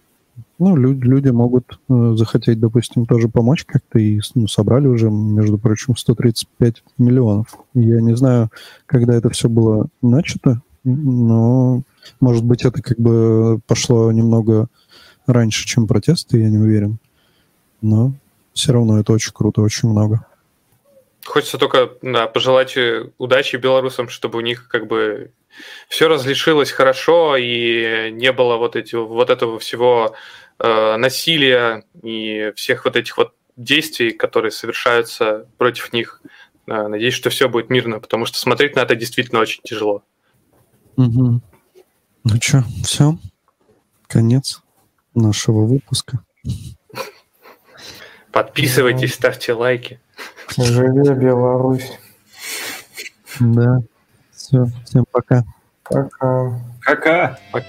ну, люди, люди могут э, захотеть, допустим, тоже помочь как-то, и ну, собрали уже, между прочим, 135 миллионов. Я не знаю, когда это все было начато, но, может быть, это как бы пошло немного раньше, чем протесты, я не уверен. Но все равно это очень круто, очень много. Хочется только да, пожелать э, удачи белорусам, чтобы у них как бы все разрешилось хорошо и не было вот, эти, вот этого всего э, насилия и всех вот этих вот действий, которые совершаются против них. Э, надеюсь, что все будет мирно, потому что смотреть на это действительно очень тяжело. Угу. Ну что, все, конец нашего выпуска. Подписывайтесь, ну, ставьте лайки. Живи Беларусь. Да. Все, всем пока. Пока. Пока. пока.